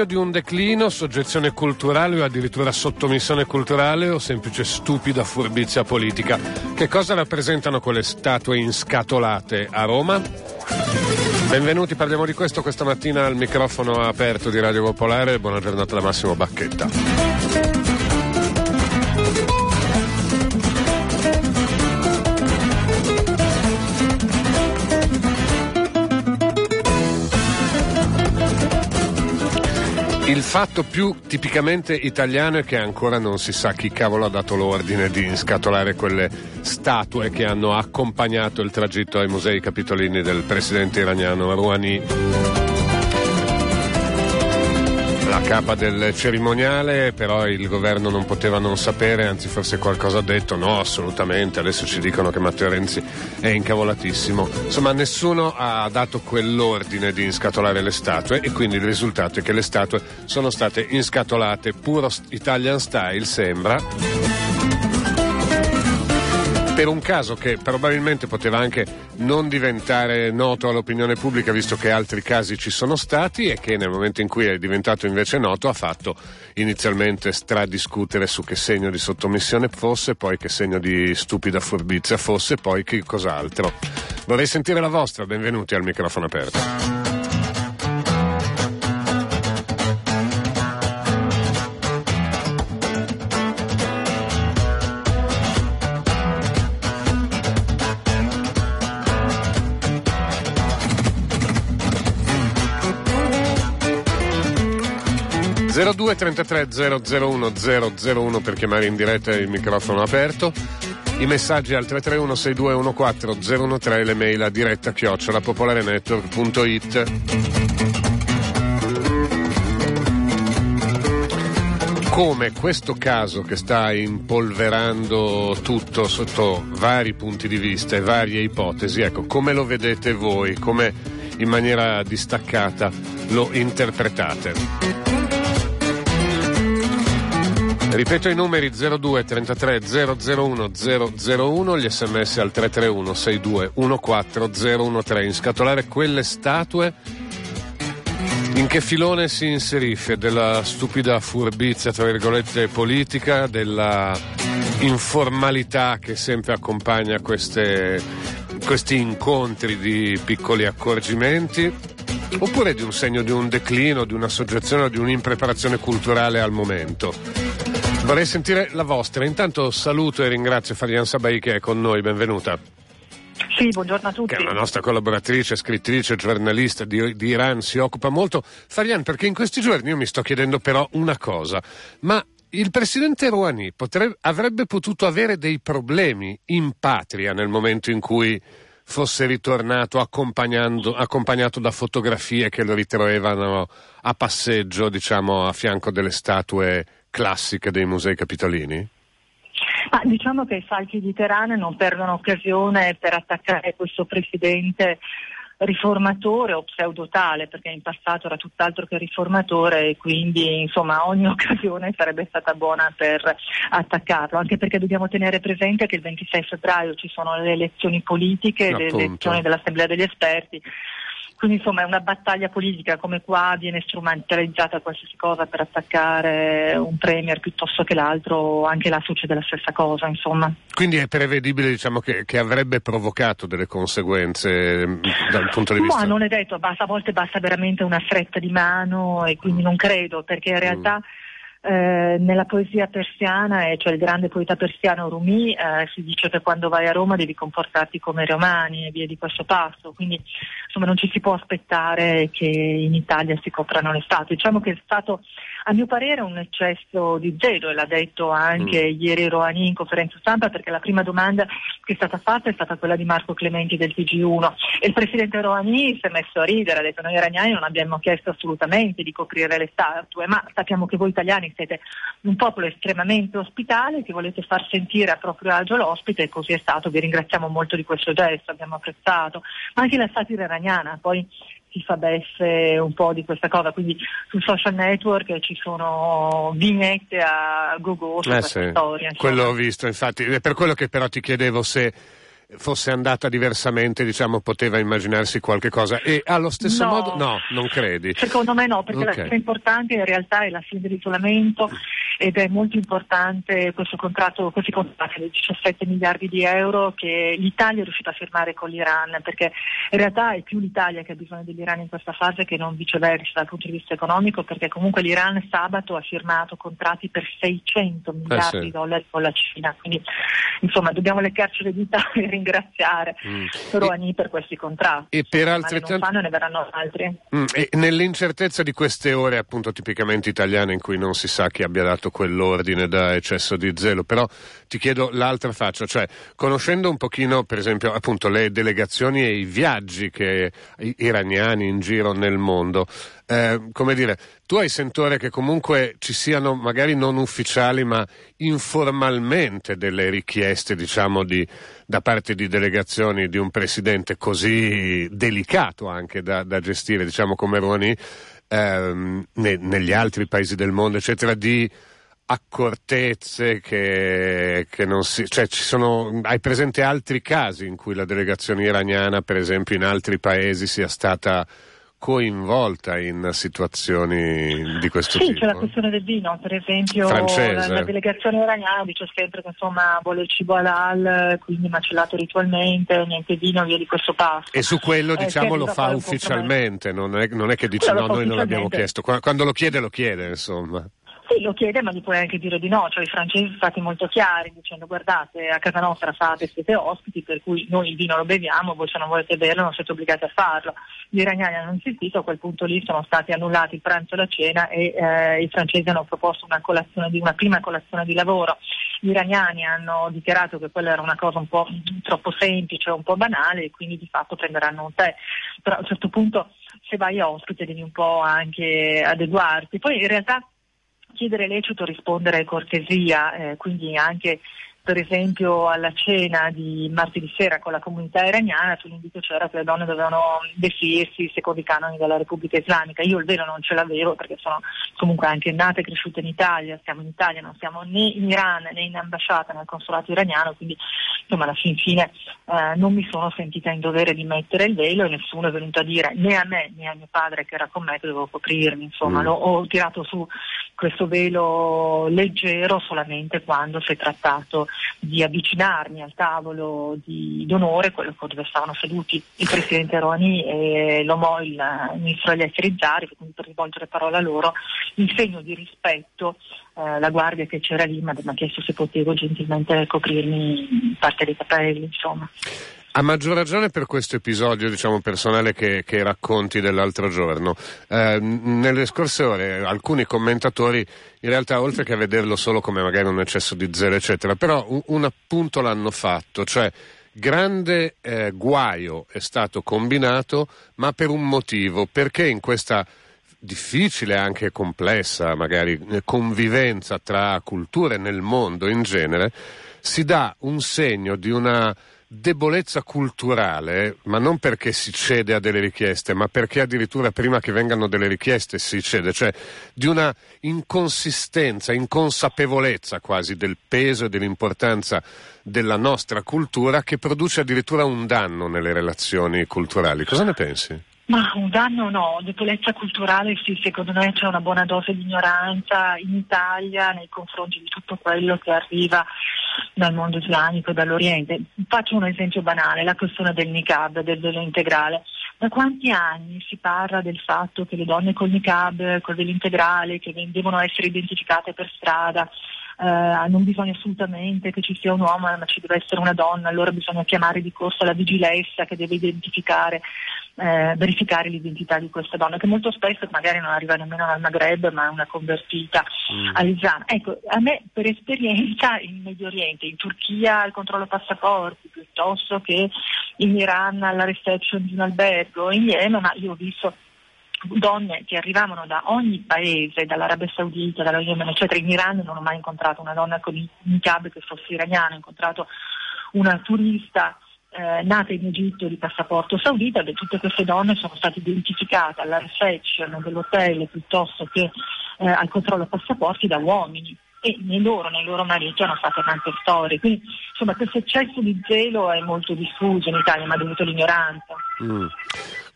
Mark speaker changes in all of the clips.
Speaker 1: Segno di un declino, soggezione culturale o addirittura sottomissione culturale o semplice stupida furbizia politica? Che cosa rappresentano quelle statue inscatolate a Roma? Benvenuti, parliamo di questo questa mattina al microfono aperto di Radio Popolare. Buona giornata da Massimo Bacchetta. Il fatto più tipicamente italiano è che ancora non si sa chi cavolo ha dato l'ordine di inscatolare quelle statue che hanno accompagnato il tragitto ai musei capitolini del presidente iraniano Rouhani la capa del cerimoniale, però il governo non poteva non sapere, anzi forse qualcosa ha detto, no assolutamente, adesso ci dicono che Matteo Renzi è incavolatissimo. Insomma nessuno ha dato quell'ordine di inscatolare le statue e quindi il risultato è che le statue sono state inscatolate puro Italian style, sembra per un caso che probabilmente poteva anche non diventare noto all'opinione pubblica visto che altri casi ci sono stati e che nel momento in cui è diventato invece noto ha fatto inizialmente stradiscutere su che segno di sottomissione fosse, poi che segno di stupida furbizia fosse, poi che cos'altro. Vorrei sentire la vostra, benvenuti al microfono aperto. 02 33 001 001 per chiamare in diretta il microfono aperto. I messaggi al 331 6214 013 le mail a diretta chiocciola popolarenetwork.it. Come questo caso che sta impolverando tutto sotto vari punti di vista e varie ipotesi, ecco, come lo vedete voi, come in maniera distaccata lo interpretate? Ripeto i numeri 02 33 001 001, gli sms al 331 62 14 013. Inscatolare quelle statue in che filone si inserisce? Della stupida furbizia, tra virgolette, politica, della informalità che sempre accompagna queste, questi incontri di piccoli accorgimenti? Oppure di un segno di un declino, di una soggezione o di un'impreparazione culturale al momento? Vorrei sentire la vostra. Intanto saluto e ringrazio Fabian Sabai che è con noi, benvenuta.
Speaker 2: Sì, buongiorno a tutti.
Speaker 1: Che è una nostra collaboratrice, scrittrice, giornalista di, di Iran, si occupa molto. Farian, perché in questi giorni io mi sto chiedendo però una cosa, ma il presidente Rouhani potrebbe, avrebbe potuto avere dei problemi in patria nel momento in cui fosse ritornato accompagnato da fotografie che lo ritrovavano a passeggio, diciamo, a fianco delle statue classiche dei musei capitolini?
Speaker 2: Ah, diciamo che i falchi di Teheran non perdono occasione per attaccare questo presidente riformatore o pseudotale, perché in passato era tutt'altro che riformatore e quindi insomma ogni occasione sarebbe stata buona per attaccarlo, anche perché dobbiamo tenere presente che il 26 febbraio ci sono le elezioni politiche, Appunto. le elezioni dell'Assemblea degli esperti quindi insomma è una battaglia politica come qua viene strumentalizzata qualsiasi cosa per attaccare un premier piuttosto che l'altro, anche là succede la stessa cosa insomma.
Speaker 1: Quindi è prevedibile diciamo, che, che, avrebbe provocato delle conseguenze mm, dal punto di vista...
Speaker 2: Ma non è detto, basta, a volte basta veramente una fretta di mano e quindi non credo perché in realtà... Mm eh, nella poesia persiana, cioè il grande poeta persiano Rumi, eh, si dice che quando vai a Roma devi comportarti come romani e via di questo passo, quindi insomma non ci si può aspettare che in Italia si coprano le statue. Diciamo che è stato a mio parere un eccesso di zelo e l'ha detto anche mm. ieri Roani in conferenza stampa perché la prima domanda che è stata fatta è stata quella di Marco Clementi del TG1 e il presidente Roani si è messo a ridere, ha detto noi iraniani non abbiamo chiesto assolutamente di coprire le statue, ma sappiamo che voi italiani siete un popolo estremamente ospitale che volete far sentire a proprio agio l'ospite e così è stato. Vi ringraziamo molto di questo gesto, abbiamo apprezzato. Ma anche la satira iraniana, poi si fa beffe un po' di questa cosa, quindi sul social network ci sono vignette a go-go su
Speaker 1: eh sì,
Speaker 2: storia.
Speaker 1: Quello ho visto, infatti, è per quello che però ti chiedevo se fosse andata diversamente, diciamo, poteva immaginarsi qualche cosa. E allo stesso
Speaker 2: no,
Speaker 1: modo, no, non credi?
Speaker 2: Secondo me no, perché okay. la cosa importante in realtà è la fine dell'isolamento ed è molto importante questo contratto, questi contratti di 17 miliardi di euro che l'Italia è riuscita a firmare con l'Iran, perché in realtà è più l'Italia che ha bisogno dell'Iran in questa fase che non viceversa dal punto di vista economico, perché comunque l'Iran sabato ha firmato contratti per 600 miliardi eh sì. di dollari con la Cina, quindi insomma dobbiamo leccarci le dita e ringraziare mm. Rouhani per questi contratti.
Speaker 1: E per altrettanto...
Speaker 2: non fanno ne verranno altri.
Speaker 1: Mm. E nell'incertezza di queste ore appunto tipicamente italiane in cui non si sa chi abbia dato quell'ordine da eccesso di zelo, però ti chiedo l'altra faccia, cioè conoscendo un pochino per esempio appunto le delegazioni e i viaggi che iraniani in giro nel mondo, eh, come dire, tu hai sentore che comunque ci siano magari non ufficiali ma informalmente delle richieste diciamo di, da parte di delegazioni di un presidente così delicato anche da, da gestire diciamo come Rouhani ehm, ne, negli altri paesi del mondo eccetera di accortezze che, che, non si. cioè ci sono. Hai presente altri casi in cui la delegazione iraniana, per esempio, in altri paesi sia stata coinvolta in situazioni di questo
Speaker 2: sì,
Speaker 1: tipo?
Speaker 2: Sì, c'è la questione del vino, per esempio la, la delegazione iraniana dice sempre che insomma vuole il cibo halal, quindi macellato ritualmente, niente vino, via di questo passo.
Speaker 1: E su quello eh, diciamo lo fa ufficialmente, non è, non è, che dice quello no, noi non l'abbiamo chiesto, quando lo chiede lo chiede insomma.
Speaker 2: Sì, lo chiede, ma gli puoi anche dire di no, cioè i francesi sono stati molto chiari dicendo guardate a casa nostra fate, siete ospiti, per cui noi il vino lo beviamo, voi se non volete berlo non siete obbligati a farlo. Gli iraniani hanno insistito, a quel punto lì sono stati annullati il pranzo e la cena e eh, i francesi hanno proposto una, di, una prima colazione di lavoro. Gli iraniani hanno dichiarato che quella era una cosa un po' troppo semplice, un po' banale e quindi di fatto prenderanno un tè. Però a un certo punto se vai ospite devi un po' anche adeguarti. Poi in realtà chiedere lecito rispondere cortesia, eh, quindi anche per esempio alla cena di martedì sera con la comunità iraniana l'invito c'era che le donne dovevano vestirsi secondo i canoni della Repubblica Islamica. Io il vero non ce l'avevo perché sono comunque anche nata e cresciuta in Italia, siamo in Italia, non siamo né in Iran né in ambasciata nel consolato iraniano, quindi insomma alla fin fine eh, non mi sono sentita in dovere di mettere il velo e nessuno è venuto a dire né a me né a mio padre che era con me che dovevo coprirmi, insomma mm. l'ho, ho tirato su questo velo leggero solamente quando si è trattato di avvicinarmi al tavolo di, d'onore, quello dove stavano seduti il Presidente Roni e l'Omo, il Ministro degli Esteri Zari, quindi per rivolgere parola a loro, in segno di rispetto eh, la guardia che c'era lì mi ha chiesto se potevo gentilmente coprirmi parte dei capelli, insomma.
Speaker 1: A maggior ragione per questo episodio diciamo, personale che, che, racconti dell'altro giorno. Eh, nelle scorse ore alcuni commentatori, in realtà oltre che a vederlo solo come magari un eccesso di zelo, eccetera, però un, un appunto l'hanno fatto, cioè grande eh, guaio è stato combinato, ma per un motivo, perché in questa difficile e anche complessa magari eh, convivenza tra culture nel mondo in genere, si dà un segno di una debolezza culturale, ma non perché si cede a delle richieste, ma perché addirittura prima che vengano delle richieste si cede, cioè di una inconsistenza, inconsapevolezza quasi del peso e dell'importanza della nostra cultura che produce addirittura un danno nelle relazioni culturali. Cosa ne pensi?
Speaker 2: Ma un danno no, debolezza culturale sì, secondo me c'è una buona dose di ignoranza in Italia nei confronti di tutto quello che arriva dal mondo islamico, dall'Oriente. Faccio un esempio banale, la questione del niqab, del velo integrale. Da quanti anni si parla del fatto che le donne col niqab, col velo integrale, che devono essere identificate per strada, eh, non bisogna assolutamente che ci sia un uomo, ma ci deve essere una donna, allora bisogna chiamare di corso la vigilenza che deve identificare, eh, verificare l'identità di questa donna, che molto spesso magari non arriva nemmeno al Maghreb, ma è una convertita mm. all'Islam. Ecco, a me per esperienza in Medio Oriente, in Turchia il controllo passaporti, piuttosto che in Iran alla reception di un albergo, in Yemen, ma io ho visto donne che arrivavano da ogni paese, dall'Arabia Saudita, dallo Yemen, eccetera. In Iran non ho mai incontrato una donna con un cab che fosse iraniana, ho incontrato una turista eh, nata in Egitto di passaporto saudita, e tutte queste donne sono state identificate alla reception dell'hotel piuttosto che eh, al controllo passaporti da uomini e né loro né i loro mariti hanno fatto tante storie. Quindi insomma questo eccesso di zelo è molto diffuso in Italia, ma dovuto all'ignoranza.
Speaker 1: Mm.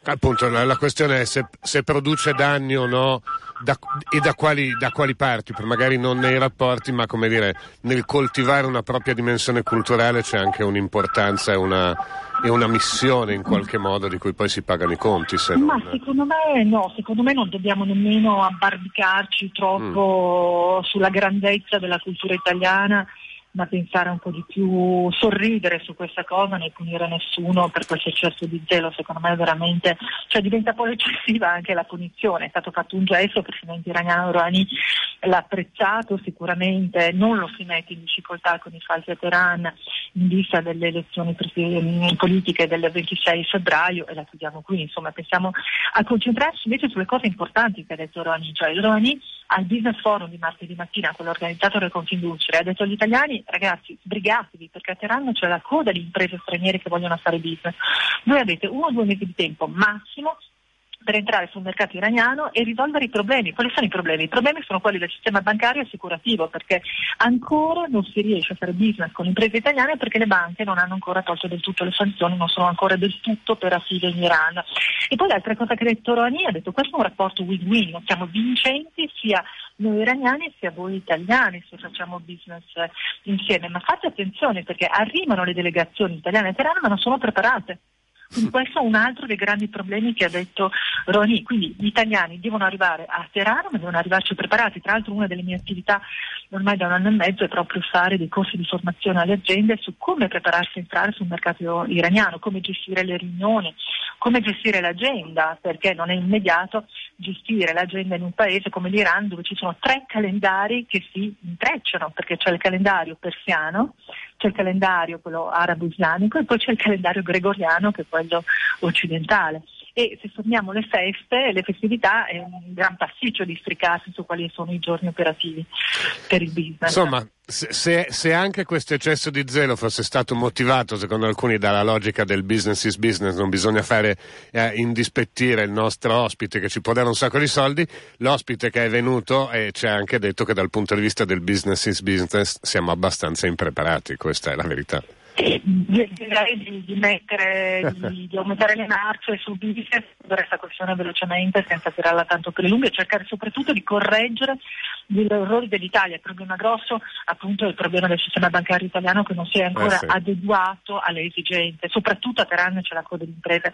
Speaker 1: Appunto, la, la, questione è se, se, produce danni o no da, e da quali, da quali, parti, magari non nei rapporti, ma come dire, nel coltivare una propria dimensione culturale c'è anche un'importanza e una, e una missione in qualche modo di cui poi si pagano i conti.
Speaker 2: Ma non... secondo me no, secondo me non dobbiamo nemmeno abbarbicarci troppo mm. sulla grandezza della cultura italiana ma pensare un po' di più, sorridere su questa cosa, né punire nessuno per questo eccesso di zelo, secondo me veramente, cioè diventa poi eccessiva anche la punizione, è stato fatto un gesto, il Presidente iraniano Rouhani l'ha apprezzato sicuramente, non lo si mette in difficoltà con i falsi a Teheran in vista delle elezioni politiche del 26 febbraio e la chiudiamo qui, insomma pensiamo a concentrarci invece sulle cose importanti che ha detto Rouhani, cioè Rouhani al business forum di martedì mattina, quello organizzato da Confindustria, ha detto agli italiani ragazzi sbrigatevi perché a Teheran c'è la coda di imprese straniere che vogliono fare business. Voi avete uno o due mesi di tempo massimo per entrare sul mercato iraniano e risolvere i problemi. Quali sono i problemi? I problemi sono quelli del sistema bancario e assicurativo perché ancora non si riesce a fare business con le imprese italiane perché le banche non hanno ancora tolto del tutto le sanzioni, non sono ancora del tutto operative in Iran. E poi l'altra cosa che ha detto Rouhani ha detto questo è un rapporto win-win, siamo vincenti sia noi iraniani sia voi italiani se facciamo business insieme, ma fate attenzione perché arrivano le delegazioni italiane e Teheran ma non sono preparate. Quindi questo è un altro dei grandi problemi che ha detto Roni. Quindi gli italiani devono arrivare a Teheran, ma devono arrivarci preparati. Tra l'altro una delle mie attività ormai da un anno e mezzo è proprio fare dei corsi di formazione alle aziende su come prepararsi a entrare sul mercato iraniano, come gestire le riunioni, come gestire l'agenda, perché non è immediato gestire l'agenda in un paese come l'Iran dove ci sono tre calendari che si intrecciano, perché c'è il calendario persiano, c'è il calendario quello arabo-islamico e poi c'è il calendario gregoriano che è quello occidentale e se sommiamo le feste, le festività è un gran pasticcio di stricarsi su quali sono i giorni operativi per il business.
Speaker 1: Insomma, se, se, anche questo eccesso di zelo fosse stato motivato, secondo alcuni, dalla logica del business is business, non bisogna fare eh, indispettire il nostro ospite che ci può dare un sacco di soldi, l'ospite che è venuto e ci ha anche detto che dal punto di vista del business is business siamo abbastanza impreparati, questa è la verità
Speaker 2: direi di, di, mettere, di, di, aumentare le marce su business, questa questione velocemente senza tirarla tanto per le lunghe e cercare soprattutto di correggere gli errori dell'Italia. Il problema grosso appunto è il problema del sistema bancario italiano che non si è ancora eh sì. adeguato alle esigenze, soprattutto a c'è la coda di imprese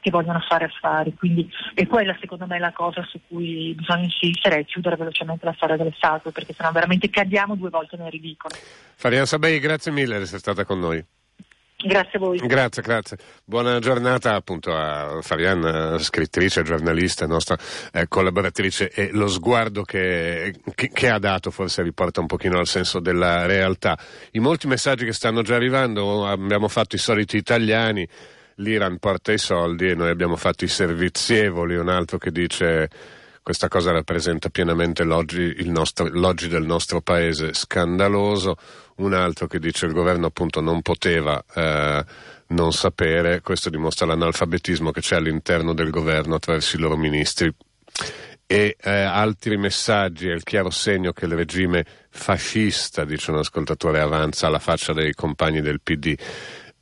Speaker 2: che vogliono fare affari, quindi è quella secondo me la cosa su cui bisogna insistere e chiudere velocemente la storia delle statue perché sennò veramente cadiamo due volte nel ridicolo.
Speaker 1: Faria Sabei, grazie mille di essere stata con noi.
Speaker 2: Grazie a voi.
Speaker 1: Grazie, grazie. Buona giornata appunto a Fabian, scrittrice, giornalista, nostra eh, collaboratrice e lo sguardo che, che, che, ha dato forse riporta un pochino al senso della realtà. I molti messaggi che stanno già arrivando, abbiamo fatto i soliti italiani, l'Iran porta i soldi e noi abbiamo fatto i servizievoli, un altro che dice questa cosa rappresenta pienamente l'oggi, nostro, l'oggi del nostro paese. Scandaloso. Un altro che dice il governo appunto non poteva eh, non sapere, questo dimostra l'analfabetismo che c'è all'interno del governo attraverso i loro ministri. E eh, altri messaggi. È il chiaro segno che il regime fascista, dice un ascoltatore, avanza alla faccia dei compagni del PD.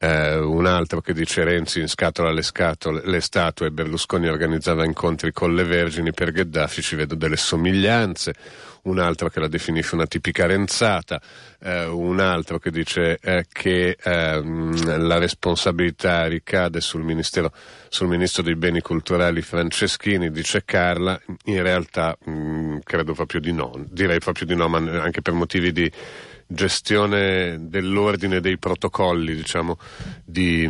Speaker 1: Eh, un altro che dice Renzi in scatola le, scatole, le statue, Berlusconi organizzava incontri con le vergini per Gheddafi, ci vedo delle somiglianze. Un altro che la definisce una tipica renzata, eh, un altro che dice eh, che ehm, la responsabilità ricade sul, sul, Ministro dei Beni Culturali Franceschini, dice Carla, in realtà mh, mm, credo proprio di no, direi proprio di no, ma anche per motivi di gestione dell'ordine dei protocolli diciamo, di,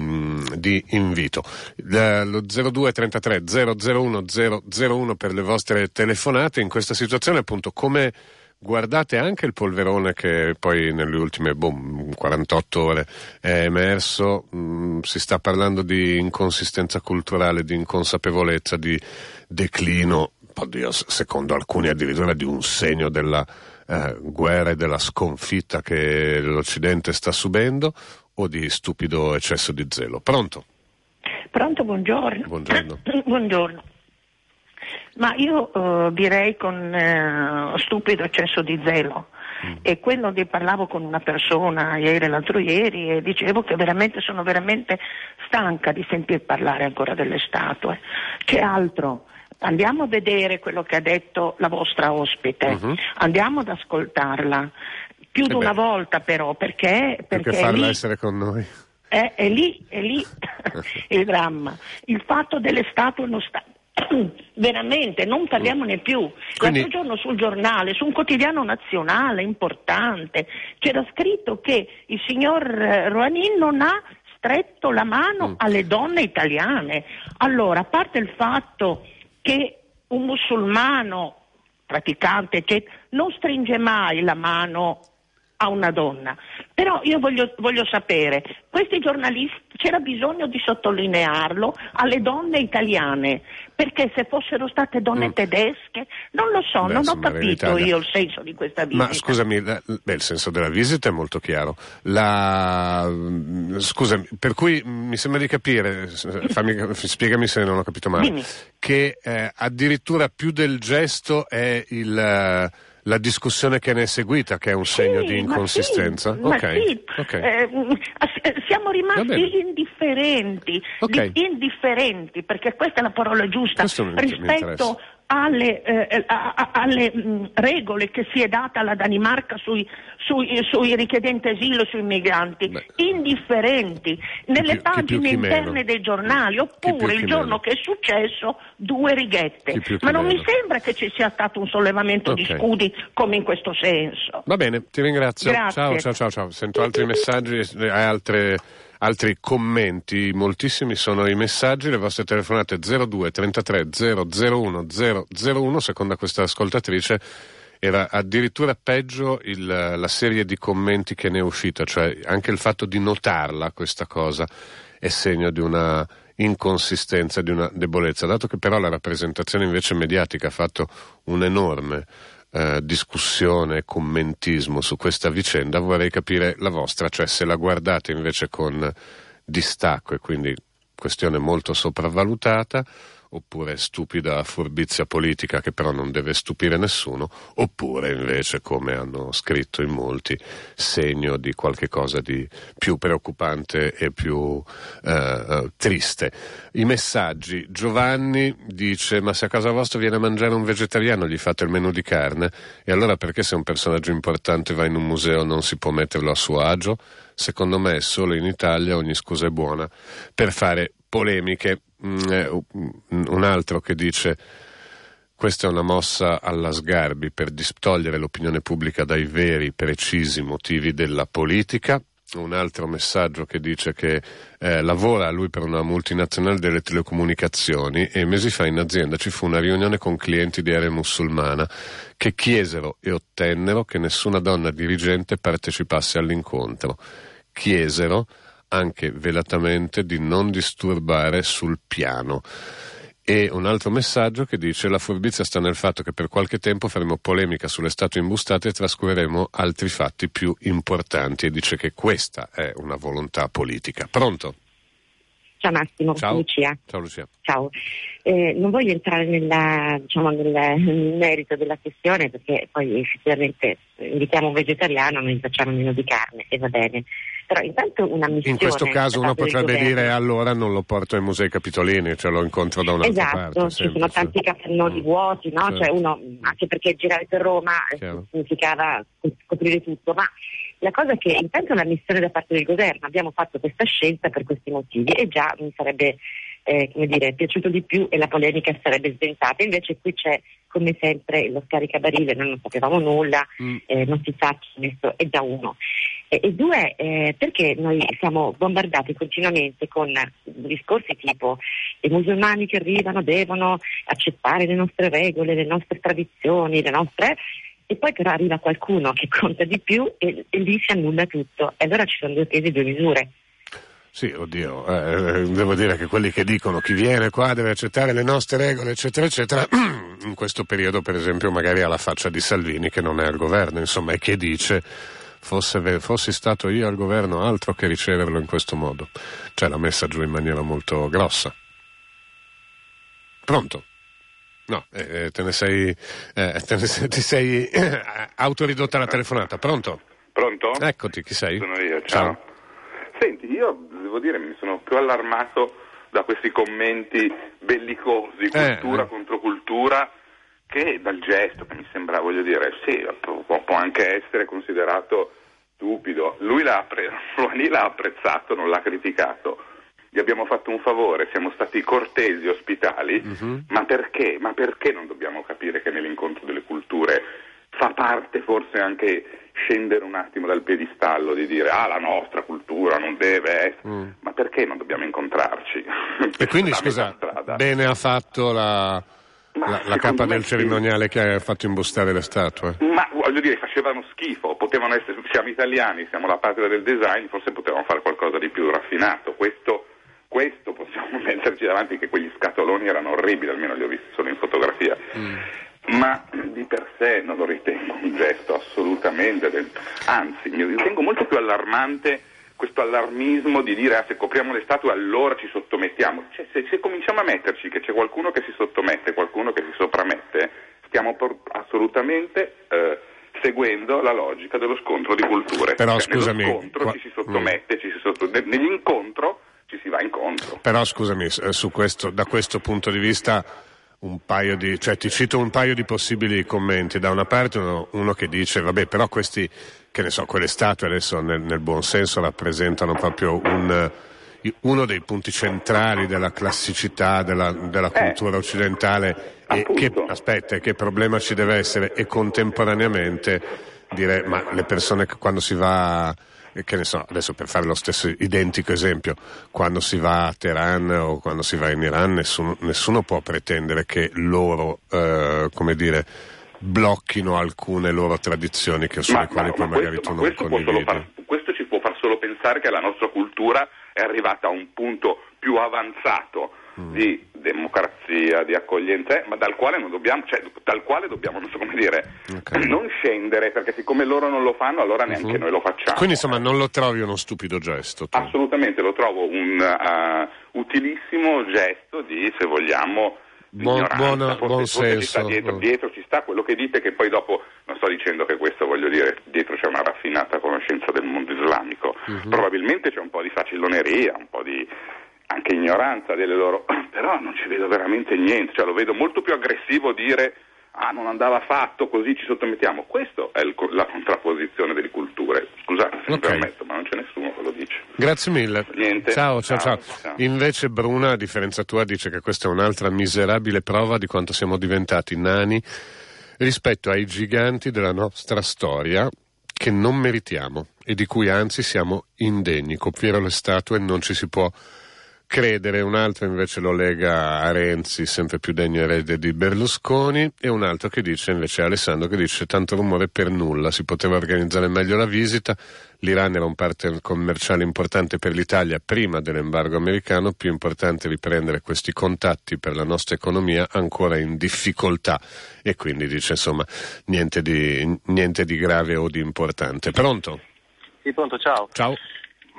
Speaker 1: di, invito. Lo 0233 001 001 per le vostre telefonate in questa situazione appunto come guardate anche il polverone che poi nelle ultime boom, 48 ore è emerso, mm, si sta parlando di inconsistenza culturale, di inconsapevolezza, di declino, oddio, secondo alcuni addirittura di un segno della eh, guerra e della sconfitta che l'Occidente sta subendo o di stupido eccesso di zelo. Pronto?
Speaker 3: Pronto, buongiorno.
Speaker 1: Buongiorno.
Speaker 3: buongiorno. Ma io uh, direi con uh, stupido eccesso di zelo, mm. e quello di parlavo con una persona ieri e l'altro ieri e dicevo che veramente sono veramente stanca di sentir parlare ancora delle statue. Che altro? Andiamo a vedere quello che ha detto la vostra ospite, uh-huh. andiamo ad ascoltarla più di una volta però perché,
Speaker 1: perché, perché farla lì, essere con noi.
Speaker 3: È, è lì, è lì il dramma. Il fatto delle statue non sta, veramente non parliamone più. Quindi... L'altro giorno sul giornale, su un quotidiano nazionale importante, c'era scritto che il signor eh, Rouhani non ha stretto la mano mm. alle donne italiane. Allora, a parte il fatto che un musulmano praticante eccetera, non stringe mai la mano a una donna. Però io voglio, voglio, sapere, questi giornalisti c'era bisogno di sottolinearlo alle donne italiane, perché se fossero state donne mm. tedesche, non lo so, Beh, non ho capito io il senso di questa visita.
Speaker 1: Ma scusami, la, beh, il senso della visita è molto chiaro. La, scusami, per cui mi sembra di capire, fammi, spiegami se non ho capito male, Dimmi. che eh, addirittura più del gesto è il la discussione che ne è seguita, che è un sì, segno di inconsistenza?
Speaker 3: Sì, okay. Sì. Okay. Eh, siamo rimasti indifferenti, okay. indifferenti, perché questa è la parola giusta, rispetto alle, eh, a, alle mh, mm, regole che si è data la Danimarca sui, sui, sui richiedenti asilo e sui migranti, Beh. indifferenti, nelle più, pagine interne meno. dei giornali, oppure il giorno meno. che è successo due righette. Ma non meno. mi sembra che ci sia stato un sollevamento okay. di scudi come in questo senso.
Speaker 1: Va bene, ti ringrazio.
Speaker 3: Grazie.
Speaker 1: Ciao, ciao, ciao, ciao. Sento altri messaggi e altre altri commenti, moltissimi sono i messaggi, le vostre telefonate 02 33 001 001, secondo questa ascoltatrice era addirittura peggio il, la serie di commenti che ne è uscita, cioè anche il fatto di notarla questa cosa è segno di una inconsistenza, di una debolezza, dato che però la rappresentazione invece mediatica ha fatto un enorme eh, discussione, commentismo su questa vicenda, vorrei capire la vostra, cioè se la guardate invece con distacco e quindi questione molto sopravvalutata oppure stupida furbizia politica che però non deve stupire nessuno, oppure invece, come hanno scritto in molti, segno di qualche cosa di più preoccupante e più eh, eh, triste. I messaggi. Giovanni dice: Ma se a casa vostra viene a mangiare un vegetariano, gli fate il menù di carne? E allora perché se un personaggio importante va in un museo non si può metterlo a suo agio? Secondo me solo in Italia ogni scusa è buona per fare polemiche Mm, eh, un altro che dice questa è una mossa alla Sgarbi per distogliere l'opinione pubblica dai veri, precisi motivi della politica. Un altro messaggio che dice che eh, lavora lui per una multinazionale delle telecomunicazioni e mesi fa in azienda ci fu una riunione con clienti di area musulmana che chiesero e ottennero che nessuna donna dirigente partecipasse all'incontro. Chiesero anche velatamente di non disturbare sul piano. E un altro messaggio che dice la furbizia sta nel fatto che per qualche tempo faremo polemica sulle statue imbustate e trascureremo altri fatti più importanti e dice che questa è una volontà politica. Pronto?
Speaker 4: Ciao Massimo,
Speaker 1: Ciao.
Speaker 4: Lucia.
Speaker 1: Ciao Lucia.
Speaker 4: Ciao. Eh, non voglio entrare nella, diciamo, nel, merito della questione perché poi effettivamente invitiamo un vegetariano, noi facciamo meno di carne e va bene. Però intanto una missione.
Speaker 1: In questo caso uno potrebbe dire allora non lo porto ai musei capitolini, cioè lo incontro da un'altra
Speaker 4: esatto,
Speaker 1: parte. Esatto,
Speaker 4: ci sono tanti capannoni mm. vuoti, no? Certo. Cioè uno, anche perché girare per Roma eh, Chiaro. significava scoprire tutto, ma la cosa è che intanto la missione da parte del governo, abbiamo fatto questa scelta per questi motivi e già mi sarebbe eh, come dire, piaciuto di più e la polemica sarebbe sventata. Invece qui c'è come sempre lo scaricabarile, noi non sapevamo nulla, mm. eh, non si sa chi messo, è già uno. E, e due, eh, perché noi siamo bombardati continuamente con discorsi tipo i musulmani che arrivano devono accettare le nostre regole, le nostre tradizioni, le nostre e poi però arriva qualcuno che conta di più e, e lì si annulla tutto. E allora ci sono due pesi e due misure.
Speaker 1: Sì, oddio, eh, devo dire che quelli che dicono chi viene qua deve accettare le nostre regole, eccetera, eccetera, in questo periodo, per esempio, magari ha la faccia di Salvini che non è al governo, insomma, e che dice fosse, fossi stato io al governo altro che riceverlo in questo modo. Cioè l'ha messa giù in maniera molto grossa. Pronto? No, eh, te ne sei, eh, te ne sei, ti sei eh, autoridotta la telefonata. Pronto?
Speaker 5: Pronto?
Speaker 1: Eccoti, chi sei?
Speaker 5: Sono io, ciao. ciao. Senti, io devo dire mi sono più allarmato da questi commenti bellicosi, eh, cultura eh. contro cultura, che dal gesto che mi sembra, voglio dire, sì, può, può anche essere considerato stupido. Lui l'ha, appre- l'ha apprezzato, non l'ha criticato gli abbiamo fatto un favore, siamo stati cortesi, ospitali, uh-huh. ma perché? Ma perché non dobbiamo capire che nell'incontro delle culture fa parte forse anche scendere un attimo dal piedistallo di dire ah la nostra cultura non deve essere, mm. ma perché non dobbiamo incontrarci?
Speaker 1: E quindi scusa, bene ha fatto la, la, la capa del cerimoniale che ha fatto imbustare le statue?
Speaker 5: Ma voglio dire, facevano schifo, potevano essere, siamo italiani, siamo la patria del design, forse potevamo fare qualcosa di più raffinato. Questo questo possiamo metterci davanti che quegli scatoloni erano orribili, almeno li ho visti solo in fotografia. Mm. Ma di per sé non lo ritengo un gesto assolutamente, del... anzi mi ritengo molto più allarmante questo allarmismo di dire ah, se copriamo le statue allora ci sottomettiamo. Cioè, se, se, cominciamo a metterci che c'è qualcuno che si sottomette, qualcuno che si soprammette, stiamo por- assolutamente eh, seguendo la logica dello scontro di culture.
Speaker 1: Però cioè, scusami.
Speaker 5: Nello scontro qua... ci si sottomette, ci si sottomette. Nell'incontro ci si va incontro.
Speaker 1: Però scusami, eh, questo, da questo punto di vista un paio di, cioè ti cito un paio di possibili commenti. Da una parte uno, uno, che dice, vabbè, però questi, che ne so, quelle statue adesso nel, nel buon senso rappresentano proprio un, uno dei punti centrali della classicità della, della eh, cultura eh, occidentale. E che, aspetta, che problema ci deve essere? E contemporaneamente dire, ma le persone che quando si va che ne so, adesso per fare lo stesso identico esempio, quando si va a Teheran o quando si va in Iran, nessuno, nessuno può pretendere che loro, eh, come dire, blocchino alcune loro tradizioni che, sulle ma, poi ma magari
Speaker 5: questo,
Speaker 1: tu non condividi.
Speaker 5: Far, questo ci può far solo pensare che la nostra cultura è arrivata a un punto più avanzato mm. di democrazia, di accoglienza, eh, ma dal quale, dobbiamo, cioè, dal quale dobbiamo, non so come dire, okay. non scendere, perché siccome loro non lo fanno, allora neanche uh-huh. noi lo facciamo.
Speaker 1: Quindi insomma non lo trovi uno stupido gesto? Tu.
Speaker 5: Assolutamente, lo trovo un uh, utilissimo gesto di, se vogliamo,
Speaker 1: Buon, buona, buon senso.
Speaker 5: Dietro, dietro, ci sta quello che dite che poi dopo, non sto dicendo che questo voglio dire, dietro c'è una raffinata conoscenza del mondo islamico, uh-huh. probabilmente c'è un po' di faciloneria, un po' di anche ignoranza delle loro, però non ci vedo veramente niente, cioè lo vedo molto più aggressivo dire ah non andava fatto, così ci sottomettiamo. Questa è il, la contrapposizione delle culture. Scusate se okay. mi permetto, ma non c'è nessuno che lo dice.
Speaker 1: Grazie mille.
Speaker 5: Niente.
Speaker 1: Ciao, ciao, ciao, ciao. Invece Bruna, a differenza tua, dice che questa è un'altra miserabile prova di quanto siamo diventati nani rispetto ai giganti della nostra storia che non meritiamo e di cui anzi siamo indegni. Copiare le statue non ci si può credere, un altro invece lo lega a Renzi, sempre più degno erede di Berlusconi, e un altro che dice invece Alessandro che dice tanto rumore per nulla, si poteva organizzare meglio la visita, l'Iran era un partner commerciale importante per l'Italia prima dell'embargo americano, più importante riprendere questi contatti per la nostra economia ancora in difficoltà e quindi dice insomma niente di, niente di grave o di importante. Pronto?
Speaker 6: Sì, pronto, ciao.
Speaker 1: Ciao.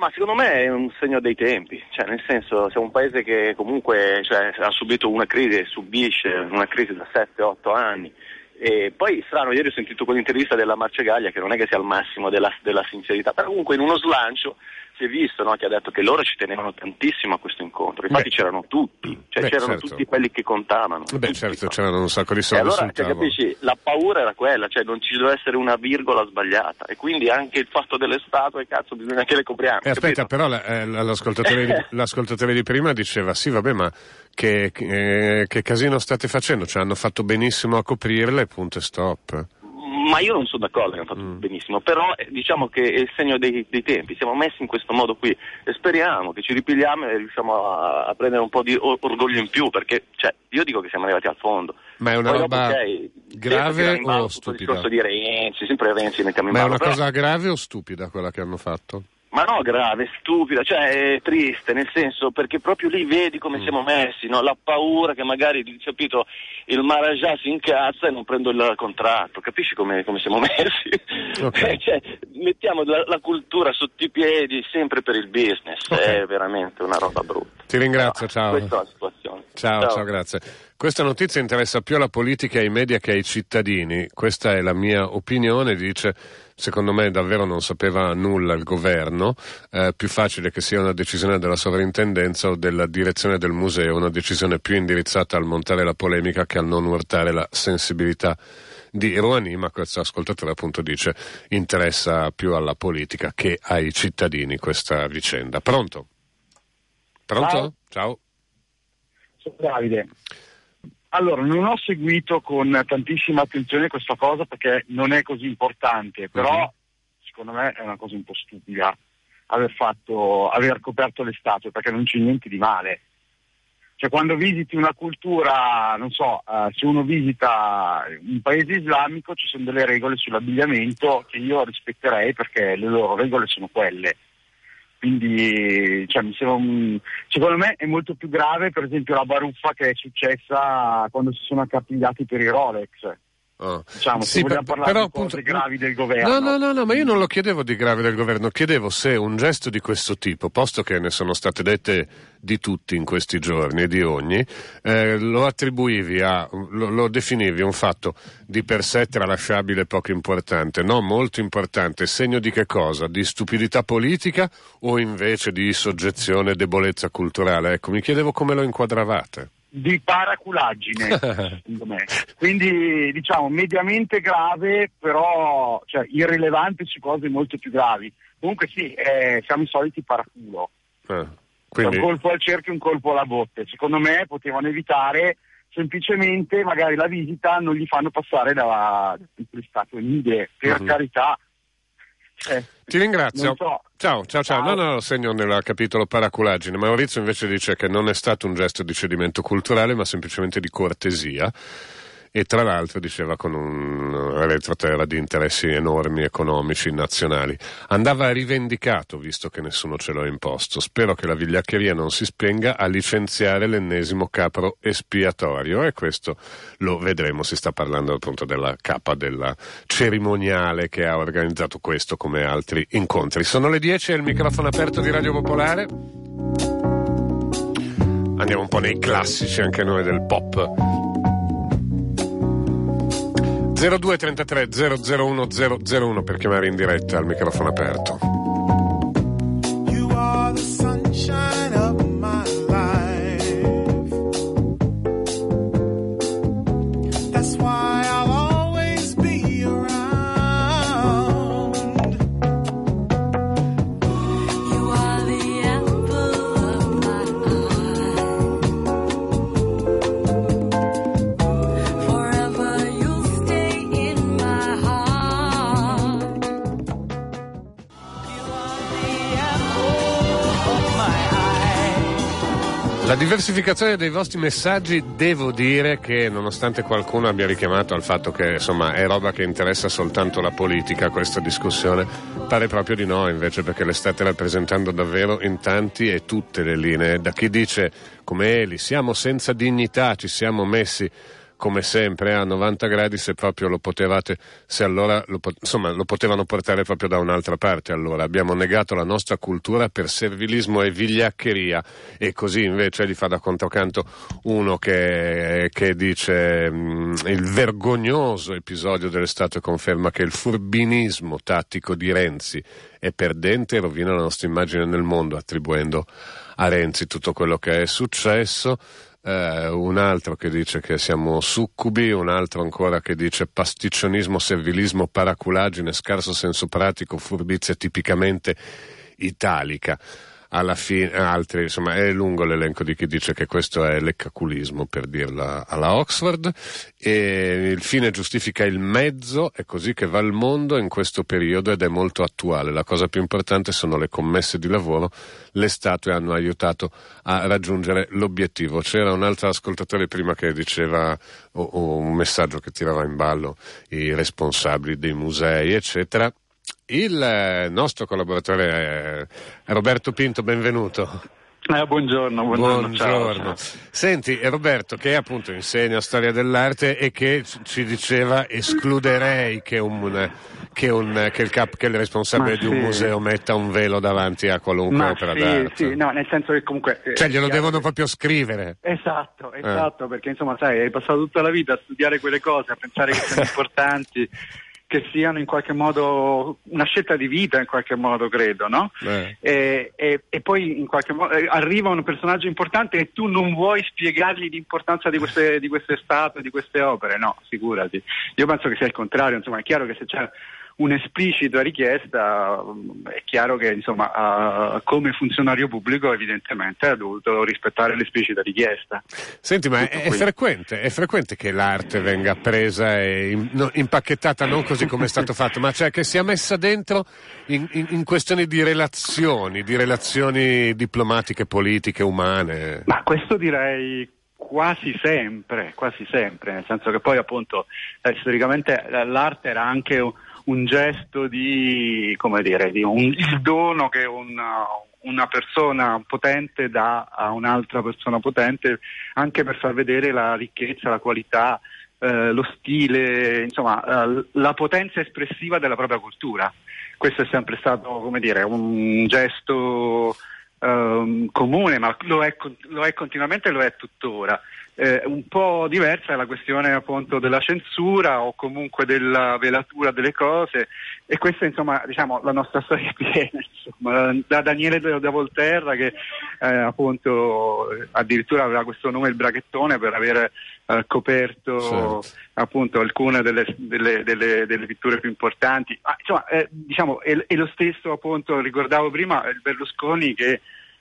Speaker 6: Ma secondo me è un segno dei tempi, cioè nel senso siamo un paese che comunque cioè, ha subito una crisi e subisce una crisi da 7-8 anni. E poi strano, ieri ho sentito quell'intervista della Marcegaglia che non è che sia al massimo della, della sincerità, però comunque in uno slancio si è visto no, che ha detto che loro ci tenevano tantissimo a questo incontro, infatti Beh. c'erano tutti, cioè Beh, c'erano certo. tutti quelli che contavano.
Speaker 1: Beh
Speaker 6: tutti,
Speaker 1: certo, no? c'erano un sacco di soldi.
Speaker 6: E allora, cioè, capisci, la paura era quella, cioè non ci doveva essere una virgola sbagliata e quindi anche il fatto delle statue, cazzo, bisogna che le copriamo.
Speaker 1: Eh, aspetta, però la, eh, l'ascoltatore, di, l'ascoltatore, di, prima diceva sì, vabbè, ma che, che, che casino state facendo? Cioè hanno fatto benissimo a coprirle, punto e stop
Speaker 6: ma io non sono d'accordo che hanno fatto mm. benissimo, però eh, diciamo che è il segno dei, dei, tempi, siamo messi in questo modo qui e speriamo che ci ripigliamo e riusciamo a, a prendere un po' di orgoglio in più, perché cioè, io dico che siamo arrivati al fondo.
Speaker 1: Ma è una Poi roba dopo, okay, grave o stupida?
Speaker 6: Di Renzi, sempre Renzi mettiamo in
Speaker 1: Ma
Speaker 6: è
Speaker 1: una cosa grave o stupida quella che hanno fatto?
Speaker 6: Ma no, grave, stupida, cioè è triste, nel senso perché proprio lì vedi come mm. siamo messi, no? la paura che magari capito, il Maharaja si incazza e non prendo il contratto, capisci come, come siamo messi? Okay. cioè, mettiamo la, la, cultura sotto i piedi sempre per il business, okay. è veramente una roba brutta.
Speaker 1: Ti ringrazio,
Speaker 6: no,
Speaker 1: ciao.
Speaker 6: Questa è la situazione.
Speaker 1: Ciao, ciao, ciao grazie. Questa notizia interessa più alla politica e ai media che ai cittadini. Questa è la mia opinione, dice secondo me davvero non sapeva nulla il governo, eh, più facile che sia una decisione della sovrintendenza o della direzione del museo, una decisione più indirizzata al montare la polemica che al non urtare la sensibilità di Rouhani, ma questo ascoltatore appunto dice interessa più alla politica che ai cittadini questa vicenda. Pronto? Pronto? Ciao. Ciao.
Speaker 7: Sono Davide. Allora, non ho seguito con tantissima attenzione questa cosa perché non è così importante, però uh-huh. secondo me è una cosa un po' stupida aver, fatto, aver coperto le statue perché non c'è niente di male. Cioè quando visiti una cultura, non so, uh, se uno visita un paese islamico ci sono delle regole sull'abbigliamento che io rispetterei perché le loro regole sono quelle. Quindi cioè, un... secondo me è molto più grave per esempio la baruffa che è successa quando si sono accappigliati per i Rolex. Oh. Diciamo, sì, per, parlare però, appunto, gravi del governo.
Speaker 1: No, no, no, no, ma io non lo chiedevo di gravi del governo, chiedevo se un gesto di questo tipo, posto che ne sono state dette di tutti in questi giorni e di ogni, eh, lo attribuivi a, lo, lo, definivi un fatto di per sé tralasciabile e poco importante, no, molto importante, segno di che cosa? Di stupidità politica o invece di soggezione e debolezza culturale? Ecco, mi chiedevo come lo inquadravate
Speaker 7: di paraculaggine, secondo me. Quindi diciamo mediamente grave, però cioè, irrilevante su cose molto più gravi. Comunque sì, eh, siamo i soliti paraculo. Eh, quindi... Un colpo al cerchio e un colpo alla botte. Secondo me potevano evitare semplicemente magari la visita non gli fanno passare da, da Stati Uniti, per uh-huh. carità
Speaker 1: eh, Ti ringrazio. So. Ciao, ciao, ciao. No, no, lo segno nel capitolo paraculaggine. Maurizio invece dice che non è stato un gesto di cedimento culturale, ma semplicemente di cortesia e tra l'altro diceva con un retroterra di interessi enormi economici nazionali. Andava rivendicato, visto che nessuno ce l'ha imposto. Spero che la vigliaccheria non si spenga a licenziare l'ennesimo capro espiatorio e questo lo vedremo, si sta parlando appunto della capa della cerimoniale che ha organizzato questo come altri incontri. Sono le 10 e il microfono aperto di Radio Popolare. Andiamo un po' nei classici anche noi del pop. 0233 001 001 per chiamare in diretta al microfono aperto. Diversificazione dei vostri messaggi devo dire che nonostante qualcuno abbia richiamato al fatto che insomma è roba che interessa soltanto la politica questa discussione, pare proprio di no invece perché le state rappresentando davvero in tanti e tutte le linee. Da chi dice come Eli siamo senza dignità, ci siamo messi come sempre a 90 gradi se proprio lo potevate, se allora lo, insomma, lo potevano portare proprio da un'altra parte allora. Abbiamo negato la nostra cultura per servilismo e vigliaccheria e così invece gli fa da controcanto uno che, che dice mh, il vergognoso episodio dell'estate conferma che il furbinismo tattico di Renzi è perdente e rovina la nostra immagine nel mondo attribuendo a Renzi tutto quello che è successo eh, un altro che dice che siamo succubi, un altro ancora che dice pasticcionismo, servilismo, paraculaggine, scarso senso pratico, furbizia tipicamente italica alla fine, altri, insomma, è lungo l'elenco di chi dice che questo è leccaculismo, per dirla alla Oxford, e il fine giustifica il mezzo, è così che va il mondo in questo periodo ed è molto attuale. La cosa più importante sono le commesse di lavoro, le statue hanno aiutato a raggiungere l'obiettivo. C'era un altro ascoltatore prima che diceva, o, o un messaggio che tirava in ballo i responsabili dei musei, eccetera. Il nostro collaboratore è Roberto Pinto, benvenuto.
Speaker 8: Eh, buongiorno, buongiorno.
Speaker 1: buongiorno. Senti, Roberto, che appunto insegna storia dell'arte e che ci diceva escluderei che, un, che, un, che, il, cap, che il, responsabile Ma di un museo metta un velo davanti a qualunque
Speaker 8: Ma
Speaker 1: opera
Speaker 8: sì,
Speaker 1: d'arte.
Speaker 8: Sì, no, nel senso che comunque...
Speaker 1: Eh, cioè glielo devono proprio scrivere.
Speaker 8: Esatto, esatto, eh. perché insomma sai, hai passato tutta la vita a studiare quelle cose, a pensare che sono importanti che siano in qualche modo una scelta di vita, in qualche modo credo, no? E, e, e, poi in qualche modo eh, arriva un personaggio importante e tu non vuoi spiegargli l'importanza di queste, di queste statue, di queste opere, no, figurati. Io penso che sia il contrario, insomma, è chiaro che se c'è un'esplicita richiesta, è chiaro che insomma, come funzionario pubblico evidentemente ha dovuto rispettare l'esplicita richiesta.
Speaker 1: Senti, ma è, è, frequente, è, frequente, che l'arte venga presa e impacchettata non così come è stato fatto, ma cioè che sia messa dentro in, in, in questioni di relazioni, di relazioni diplomatiche, politiche, umane?
Speaker 8: Ma questo direi quasi sempre, quasi sempre, nel senso che poi appunto eh, storicamente l'arte era anche un gesto di, come dire, di un, il dono che una, una persona potente dà a un'altra persona potente anche per far vedere la ricchezza, la qualità, eh, lo stile, insomma, eh, la potenza espressiva della propria cultura. Questo è sempre stato, come dire, un gesto eh, comune, ma lo è, lo è continuamente e lo è tuttora. Eh, un po' diversa è la questione appunto della censura o comunque della velatura delle cose. E questa insomma diciamo la nostra storia è piena insomma, da Daniele da Volterra che eh, appunto addirittura aveva questo nome il braghettone per aver eh, coperto certo. appunto alcune delle, delle, delle, delle, pitture più importanti. Ah, insomma eh, diciamo è, è, lo stesso appunto ricordavo prima il Berlusconi che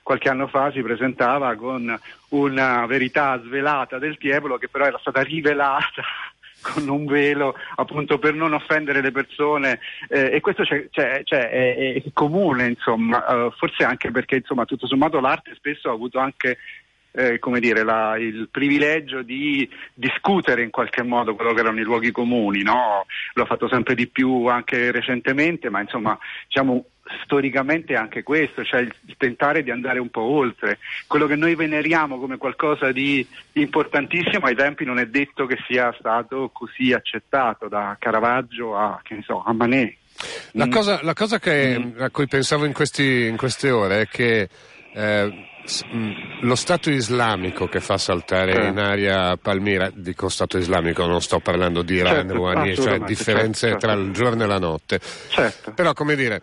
Speaker 8: qualche anno fa si presentava con una verità svelata del Tiepolo che però era stata rivelata con un velo appunto per non offendere le persone. Eh, e questo c'è, c'è, c'è, è, è, comune insomma, uh, forse anche perché insomma tutto sommato l'arte spesso ha avuto anche eh, come dire, la, il privilegio di discutere in qualche modo quello che erano i luoghi comuni, no? l'ho fatto sempre di più anche recentemente, ma insomma diciamo storicamente anche questo, cioè il, il, tentare di andare un po' oltre. Quello che noi veneriamo come qualcosa di importantissimo ai tempi non è detto che sia stato così accettato da Caravaggio a, so, a Manet.
Speaker 1: La, mm. cosa, la cosa che, mm. a cui pensavo in, questi, in, queste ore è che eh, lo Stato islamico che fa saltare eh. in aria Palmira, dico Stato islamico, non sto parlando di Iran, certo, cioè differenze certo, tra il giorno e la notte.
Speaker 8: Certo.
Speaker 1: Però come dire,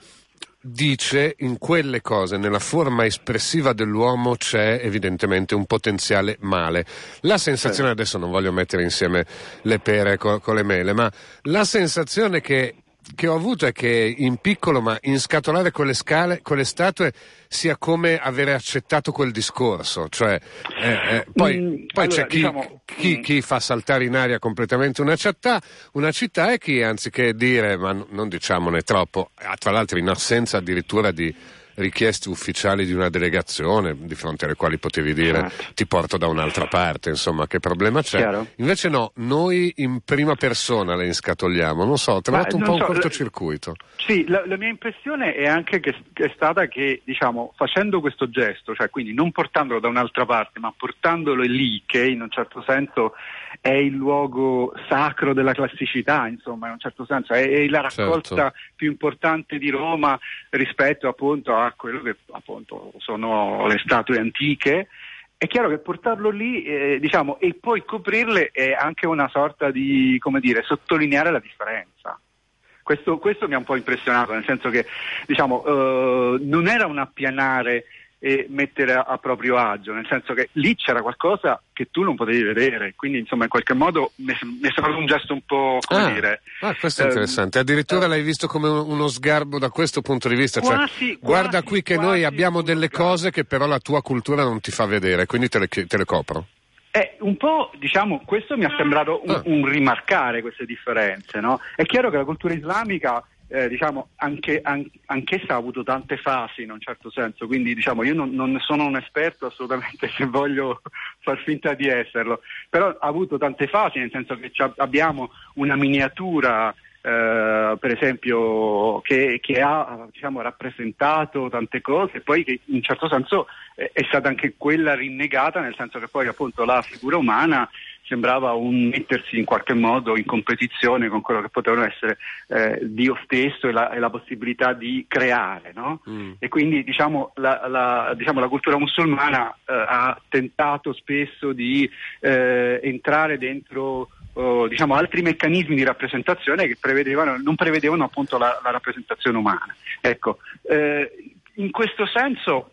Speaker 1: dice in quelle cose, nella forma espressiva dell'uomo c'è evidentemente un potenziale male. La sensazione, adesso non voglio mettere insieme le pere con, con le mele, ma la sensazione che che ho avuto è che in piccolo, ma inscatolare quelle, scale, quelle statue sia come avere accettato quel discorso. Cioè, eh, eh, poi, mm, poi allora, c'è chi, diciamo, chi, mm. chi, fa saltare in aria completamente una città, una città e chi anziché dire, ma non diciamone troppo, tra l'altro in assenza addirittura di richieste ufficiali di una delegazione di fronte alle quali potevi dire certo. ti porto da un'altra parte, insomma, che problema c'è? Chiaro. Invece no, noi in prima persona le inscatoliamo, non so, ho trovato un po' so, un cortocircuito.
Speaker 8: Sì, la, la, mia impressione è anche che, che, è stata che, diciamo, facendo questo gesto, cioè quindi non portandolo da un'altra parte, ma portandolo lì, che in un certo senso è il luogo sacro della classicità, insomma, in un certo senso, è, è la raccolta certo. più importante di Roma rispetto appunto a quello che appunto sono le statue antiche. È chiaro che portarlo lì, eh, diciamo, e poi coprirle è anche una sorta di, come dire, sottolineare la differenza. Questo, questo mi ha un po' impressionato, nel senso che, diciamo, eh, non era un appianare e mettere a, a, proprio agio, nel senso che lì c'era qualcosa che tu non potevi vedere, quindi insomma in qualche modo mi è sembrato un gesto un po' come
Speaker 1: ah,
Speaker 8: dire.
Speaker 1: Ah, questo è ehm, interessante, addirittura eh, l'hai visto come uno sgarbo da questo punto di vista, cioè, quasi, guarda qui che noi abbiamo delle cose che però la tua cultura non ti fa vedere, quindi te le, te le copro.
Speaker 8: Eh, un po', diciamo, questo mi ha sembrato un, ah. un rimarcare queste differenze, no? È chiaro che la cultura islamica eh, diciamo, anche, an- anch'essa ha avuto tante fasi in un certo senso, quindi diciamo, io non, non sono un esperto assolutamente se voglio far finta di esserlo, però ha avuto tante fasi, nel senso che abbiamo una miniatura eh, per esempio, che, che ha diciamo, rappresentato tante cose e poi che in un certo senso è, è stata anche quella rinnegata, nel senso che poi appunto la figura umana sembrava un mettersi in qualche modo in competizione con quello che potevano essere eh, Dio stesso e la, e la, possibilità di creare. No? Mm. E quindi diciamo, la, la, diciamo, la cultura musulmana eh, ha tentato spesso di eh, entrare dentro oh, diciamo, altri meccanismi di rappresentazione che prevedevano, non prevedevano appunto la, rappresentazione umana. Ecco, eh, in questo senso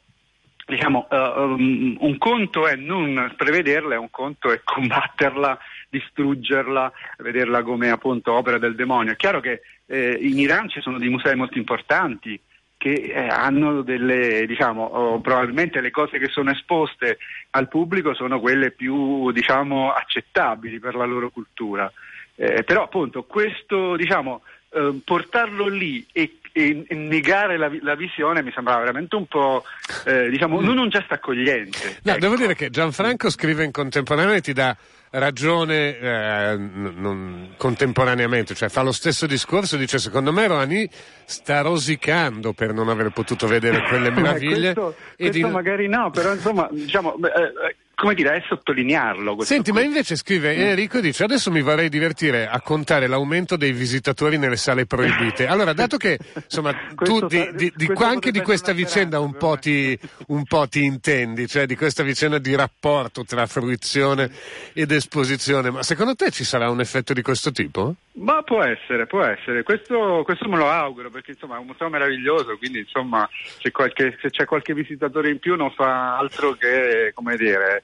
Speaker 8: diciamo, uh, um, un conto è non prevederla, un conto è combatterla, distruggerla, vederla come appunto opera del demonio. È chiaro che eh, in Iran ci sono dei musei molto importanti che eh, hanno delle, diciamo, oh, probabilmente le cose che sono esposte al pubblico sono quelle più, diciamo, accettabili per la loro cultura. Eh, però appunto questo, diciamo, eh, portarlo lì e e, e negare la, la, visione mi sembrava veramente un po', eh, diciamo, non un gesto accogliente.
Speaker 1: No, ecco. devo dire che Gianfranco scrive in contemporanea e ti dà ragione eh, non, contemporaneamente, cioè fa lo stesso discorso, dice secondo me Roani sta rosicando per non aver potuto vedere quelle meraviglie.
Speaker 8: questo, questo di... magari no, però insomma diciamo, eh, come dire, è sottolinearlo.
Speaker 1: Senti, ma invece scrive Enrico dice adesso mi vorrei divertire a contare l'aumento dei visitatori nelle sale proibite. Allora, dato che insomma tu di, di, di qua, anche di questa vicenda un po, ti, un po' ti intendi, cioè di questa vicenda di rapporto tra fruizione ed esposizione, ma secondo te ci sarà un effetto di questo tipo?
Speaker 8: Ma può essere, può essere, questo, questo me lo auguro perché insomma è un museo meraviglioso, quindi insomma qualche, se c'è qualche visitatore in più non fa altro che, come dire,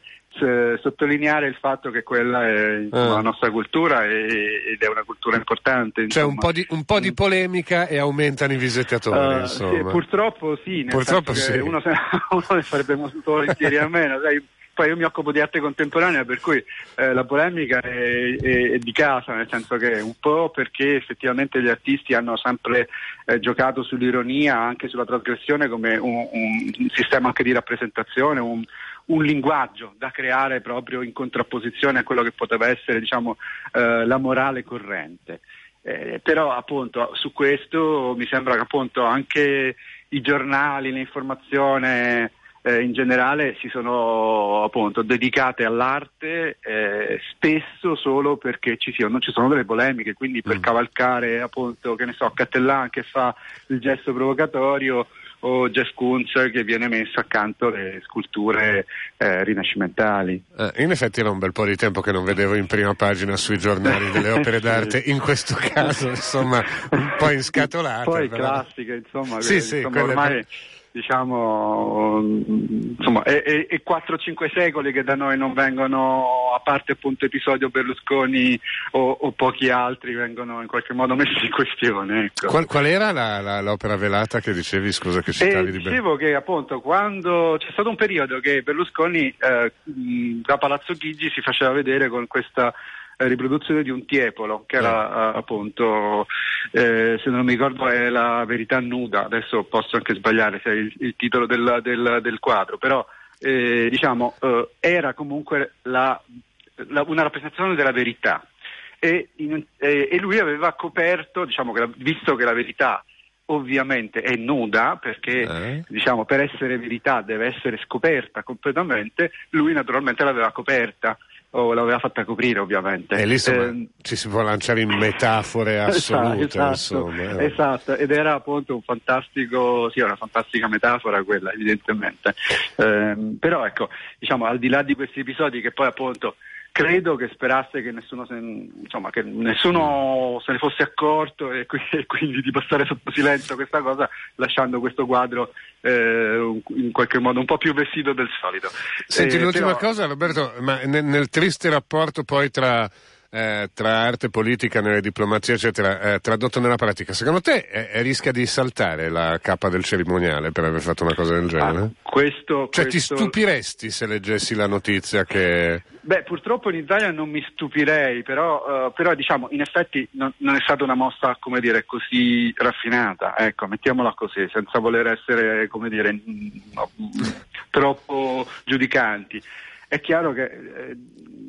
Speaker 8: sottolineare il fatto che quella è insomma, ah. la nostra cultura e, ed è una cultura importante.
Speaker 1: Insomma. Cioè un po, di, un po' di polemica e aumentano i visitatori. Uh, sì,
Speaker 8: purtroppo sì, purtroppo sì. Uno, se, uno ne farebbe molto volentieri a meno. Sai, poi io mi occupo di arte contemporanea, per cui eh, la polemica è, è, è, di casa, nel senso che un po' perché effettivamente gli artisti hanno sempre eh, giocato sull'ironia, anche sulla trasgressione come un, un sistema anche di rappresentazione, un, un linguaggio da creare proprio in contrapposizione a quello che poteva essere diciamo, eh, la morale corrente. Eh, però appunto su questo mi sembra che appunto anche i giornali, l'informazione eh, in generale si sono appunto dedicate all'arte eh, spesso solo perché ci, siano, ci sono delle polemiche, quindi per mm. cavalcare appunto che ne so Cattellan che fa il gesto provocatorio o Jeff Koons che viene messo accanto alle sculture eh, rinascimentali.
Speaker 1: Eh, in effetti era un bel po' di tempo che non vedevo in prima pagina sui giornali delle opere d'arte, in questo caso insomma un po' inscatolate.
Speaker 8: Poi
Speaker 1: però.
Speaker 8: classiche, insomma,
Speaker 1: sì,
Speaker 8: che,
Speaker 1: sì,
Speaker 8: insomma ormai... Per diciamo, insomma, è, è, è 4-5 secoli che da noi non vengono, a parte appunto episodio Berlusconi o, o, pochi altri, vengono in qualche modo messi in questione. Ecco.
Speaker 1: Qual, qual, era la, la, l'opera velata che dicevi, scusa che citavi
Speaker 8: eh,
Speaker 1: di
Speaker 8: Dicevo che appunto quando c'è stato un periodo che Berlusconi eh, da Palazzo Chigi si faceva vedere con questa riproduzione di un tiepolo, che era eh. appunto, eh, se non mi ricordo, è la verità nuda, adesso posso anche sbagliare se è il, il titolo del, del, del, quadro, però eh, diciamo, eh, era comunque la, la, una rappresentazione della verità. E, in, e, lui aveva coperto, diciamo che, visto che la verità ovviamente è nuda perché eh. diciamo, per essere verità deve essere scoperta completamente, lui naturalmente l'aveva coperta o l'aveva fatta coprire ovviamente.
Speaker 1: E lì insomma, eh, ci si può lanciare in metafore esatto, assolute. Esatto,
Speaker 8: insomma, eh. esatto, ed era appunto un fantastico, sì, una fantastica metafora quella evidentemente. Eh, però ecco, diciamo, al di là di questi episodi che poi appunto credo che sperasse che nessuno, se, insomma, che nessuno se ne fosse accorto e, quindi di passare sotto silenzio questa cosa lasciando questo quadro eh, in qualche modo un po' più vestito del solito.
Speaker 1: Senti, eh, l'ultima però... cosa Roberto, ma nel, nel triste rapporto poi tra eh, tra arte politica nelle diplomazie eccetera eh, tradotto nella pratica secondo te eh, rischia di saltare la cappa del cerimoniale per aver fatto una cosa del genere? Ah,
Speaker 8: questo,
Speaker 1: cioè
Speaker 8: questo...
Speaker 1: ti stupiresti se leggessi la notizia che
Speaker 8: Beh, purtroppo in Italia non mi stupirei, però, uh, però diciamo, in effetti non, non, è stata una mossa, come dire, così raffinata, ecco, mettiamola così, senza voler essere, come dire, no, troppo giudicanti. È chiaro che eh,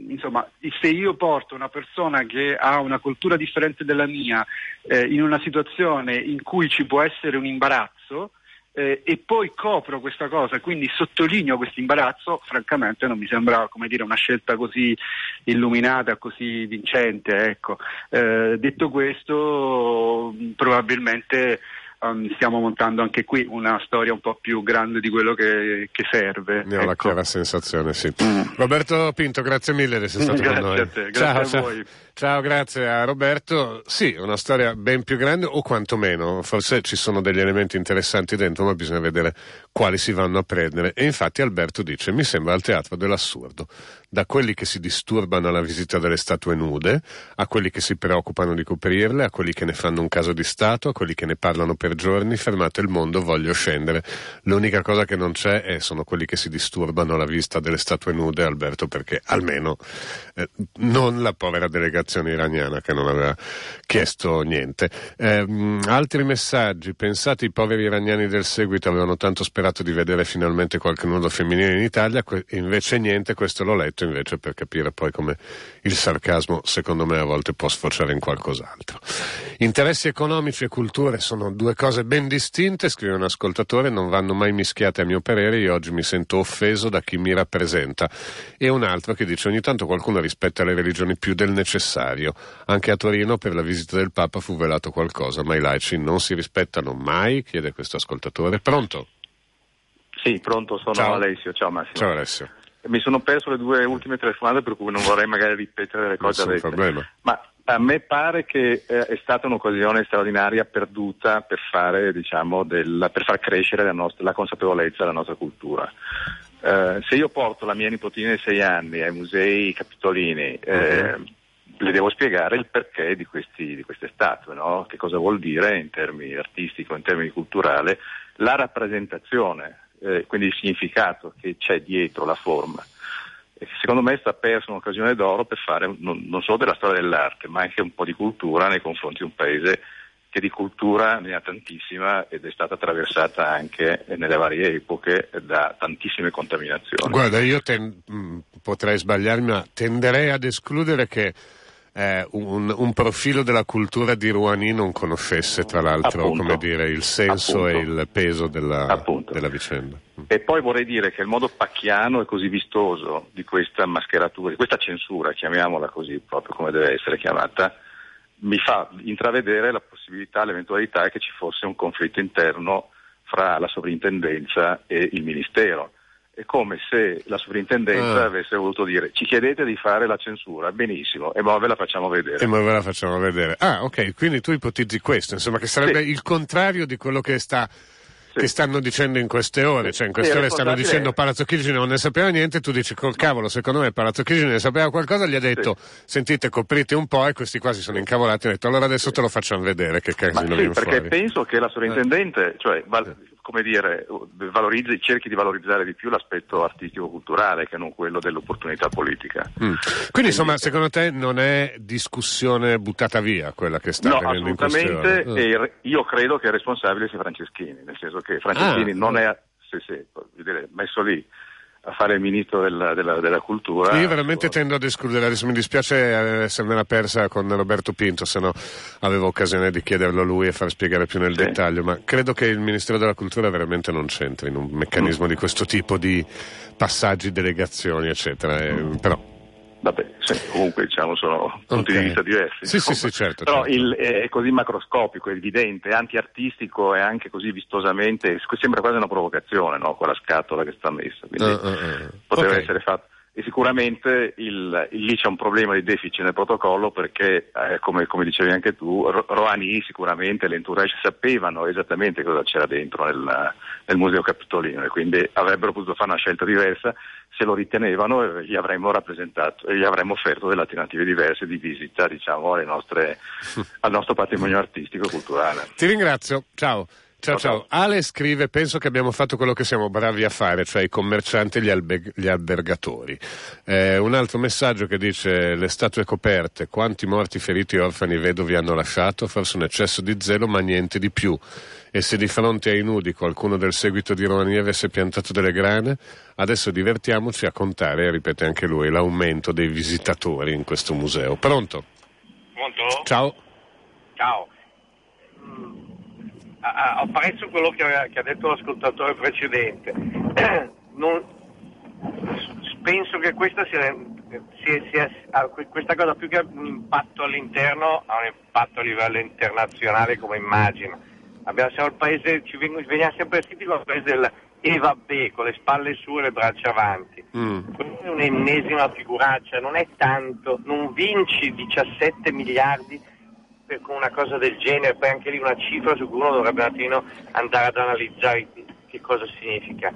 Speaker 8: insomma, se io porto una persona che ha una cultura differente dalla mia eh, in una situazione in cui ci può essere un imbarazzo, eh, e poi copro questa cosa, quindi sottolineo questo imbarazzo, francamente non mi sembra dire, una scelta così illuminata, così vincente. Ecco. Eh, detto questo, probabilmente um, stiamo montando anche qui una storia un po' più grande di quello che, che serve.
Speaker 1: Ne ho ecco. la chiara sensazione, sì. Mm. Roberto Pinto, grazie mille di essere stato
Speaker 8: grazie
Speaker 1: con noi.
Speaker 8: A te, grazie ciao, a
Speaker 1: ciao.
Speaker 8: voi.
Speaker 1: Ciao, grazie a Roberto. Sì, una storia ben più grande o quantomeno, forse ci sono degli elementi interessanti dentro, ma bisogna vedere quali si vanno a prendere. E infatti Alberto dice, mi sembra il teatro dell'assurdo, da quelli che si disturbano alla visita delle statue nude, a quelli che si preoccupano di coprirle, a quelli che ne fanno un caso di Stato, a quelli che ne parlano per giorni, fermate il mondo, voglio scendere. L'unica cosa che non c'è è, sono quelli che si disturbano alla vista delle statue nude, Alberto, perché almeno eh, non la povera delegazione iraniana che non aveva chiesto niente. Eh, altri messaggi, pensate i poveri iraniani del seguito avevano tanto sperato di vedere finalmente qualche nudo femminile in Italia, que- invece niente, questo l'ho letto invece per capire poi come il sarcasmo secondo me a volte può sfociare in qualcos'altro. Interessi economici e culture sono due cose ben distinte, scrive un ascoltatore, non vanno mai mischiate a mio parere, io oggi mi sento offeso da chi mi rappresenta. E un altro che dice ogni tanto qualcuno rispetta le religioni più del necessario necessario. Anche a Torino per la visita del Papa fu velato qualcosa, ma i laici non si rispettano mai, chiede questo ascoltatore. Pronto?
Speaker 9: Sì, pronto, sono
Speaker 1: Ciao.
Speaker 9: Alessio. Ciao Massimo.
Speaker 1: Ciao Alessio.
Speaker 9: Mi sono perso le due ultime telefonate per cui non vorrei magari ripetere le cose dette.
Speaker 1: problema.
Speaker 9: Ma a me pare che eh, è stata un'occasione straordinaria perduta per, fare, diciamo, del, per far crescere la, nostra, la consapevolezza della nostra cultura. Eh, se io porto la mia nipotina di sei anni ai musei capitolini, eh, uh-huh le devo spiegare il perché di, questi, di queste statue, no? che cosa vuol dire in termini artistici, in termini culturali, la rappresentazione, eh, quindi il significato che c'è dietro la forma. Secondo me sta persa un'occasione d'oro per fare non, non, solo della storia dell'arte, ma anche un po' di cultura nei confronti di un paese che di cultura ne ha tantissima ed è stata attraversata anche nelle varie epoche da tantissime contaminazioni.
Speaker 1: Guarda, io ten- mm, potrei sbagliarmi, ma tenderei ad escludere che eh, un, un, profilo della cultura di Rouhani non conoscesse tra l'altro
Speaker 9: appunto,
Speaker 1: dire, il senso
Speaker 9: appunto,
Speaker 1: e il peso della, della, vicenda.
Speaker 9: E poi vorrei dire che il modo pacchiano e così vistoso di questa mascheratura, di questa censura, chiamiamola così proprio come deve essere chiamata, mi fa intravedere la possibilità, l'eventualità che ci fosse un conflitto interno fra la sovrintendenza e il Ministero è come se la sovrintendenza ah. avesse voluto dire ci chiedete di fare la censura, benissimo, e poi ve la facciamo vedere.
Speaker 1: E poi ve la facciamo vedere. Ah, ok, quindi tu ipotizzi questo, insomma, che sarebbe sì. il contrario di quello che sta che stanno dicendo in queste ore, cioè in queste ore stanno dicendo Palazzo Chigi non ne sapeva niente, tu dici col cavolo, secondo me Palazzo Chigi ne sapeva qualcosa, gli ha detto sì. sentite coprite un po' e questi quasi sono incavolati, hanno detto allora adesso te lo facciamo vedere che casino
Speaker 9: sì, perché
Speaker 1: fuori.
Speaker 9: penso che la sovrintendente, cioè, val- come dire, valorizzi, cerchi di valorizzare di più l'aspetto artistico-culturale che non quello dell'opportunità politica.
Speaker 1: Mm. Quindi, Quindi insomma, secondo te non è discussione buttata via quella che sta
Speaker 9: no,
Speaker 1: avvenendo in queste
Speaker 9: ore?
Speaker 1: No,
Speaker 9: assolutamente, io credo che il responsabile sia Franceschini, nel senso che Franceschini
Speaker 1: ah,
Speaker 9: non è sì, sì, messo lì a fare il ministro della, della, della cultura.
Speaker 1: Io veramente so. tendo ad escludere, adesso mi dispiace essermela persa con Roberto Pinto, se no avevo occasione di chiederlo a lui e far spiegare più nel sì. dettaglio, ma credo che il Ministero della Cultura veramente non c'entri in un meccanismo mm. di questo tipo di passaggi, delegazioni, eccetera. Mm. però
Speaker 9: Vabbè, sì, comunque diciamo sono punti
Speaker 1: okay.
Speaker 9: di vista diversi.
Speaker 1: Sì, sì, sì, certo.
Speaker 9: Però
Speaker 1: certo.
Speaker 9: Il, è così macroscopico, è evidente, antiartistico e anche così vistosamente, sembra quasi una provocazione, no? quella scatola che sta messa. Quindi
Speaker 1: uh, uh, uh.
Speaker 9: poteva
Speaker 1: okay.
Speaker 9: essere fatto. E sicuramente il, lì c'è un problema di deficit nel protocollo perché, eh, come, come, dicevi anche tu, Roani sicuramente e l'entourage sapevano esattamente cosa c'era dentro nel, nel Museo Capitolino e quindi avrebbero potuto fare una scelta diversa se lo ritenevano e gli avremmo rappresentato e gli avremmo offerto delle alternative diverse di visita diciamo, nostre, al nostro patrimonio artistico e culturale.
Speaker 1: Ti ringrazio, ciao. Ciao, ciao. Ale scrive: Penso che abbiamo fatto quello che siamo bravi a fare, cioè i commercianti e gli, albe- gli albergatori. Eh, un altro messaggio che dice: Le statue coperte, quanti morti, feriti, orfani e vedovi hanno lasciato? Forse un eccesso di zelo, ma niente di più. E se di fronte ai nudi qualcuno del seguito di Romani avesse piantato delle grane, adesso divertiamoci a contare, ripete anche lui, l'aumento dei visitatori in questo museo. Pronto?
Speaker 10: Pronto?
Speaker 1: Ciao.
Speaker 10: Ciao apprezzo quello che, che, ha detto l'ascoltatore precedente. Non, penso che questa, sia, sia, sia, questa cosa più che un impatto all'interno ha un impatto a livello internazionale come immagino. Abbiamo, siamo il paese, ci veniamo sempre sentiti come il paese del e vabbè, con le spalle su e le braccia avanti. Mm. Questa è un'ennesima figuraccia, non è tanto, non vinci 17 miliardi con una cosa del genere, poi anche lì una cifra su cui uno dovrebbe un attimino andare ad analizzare che cosa significa.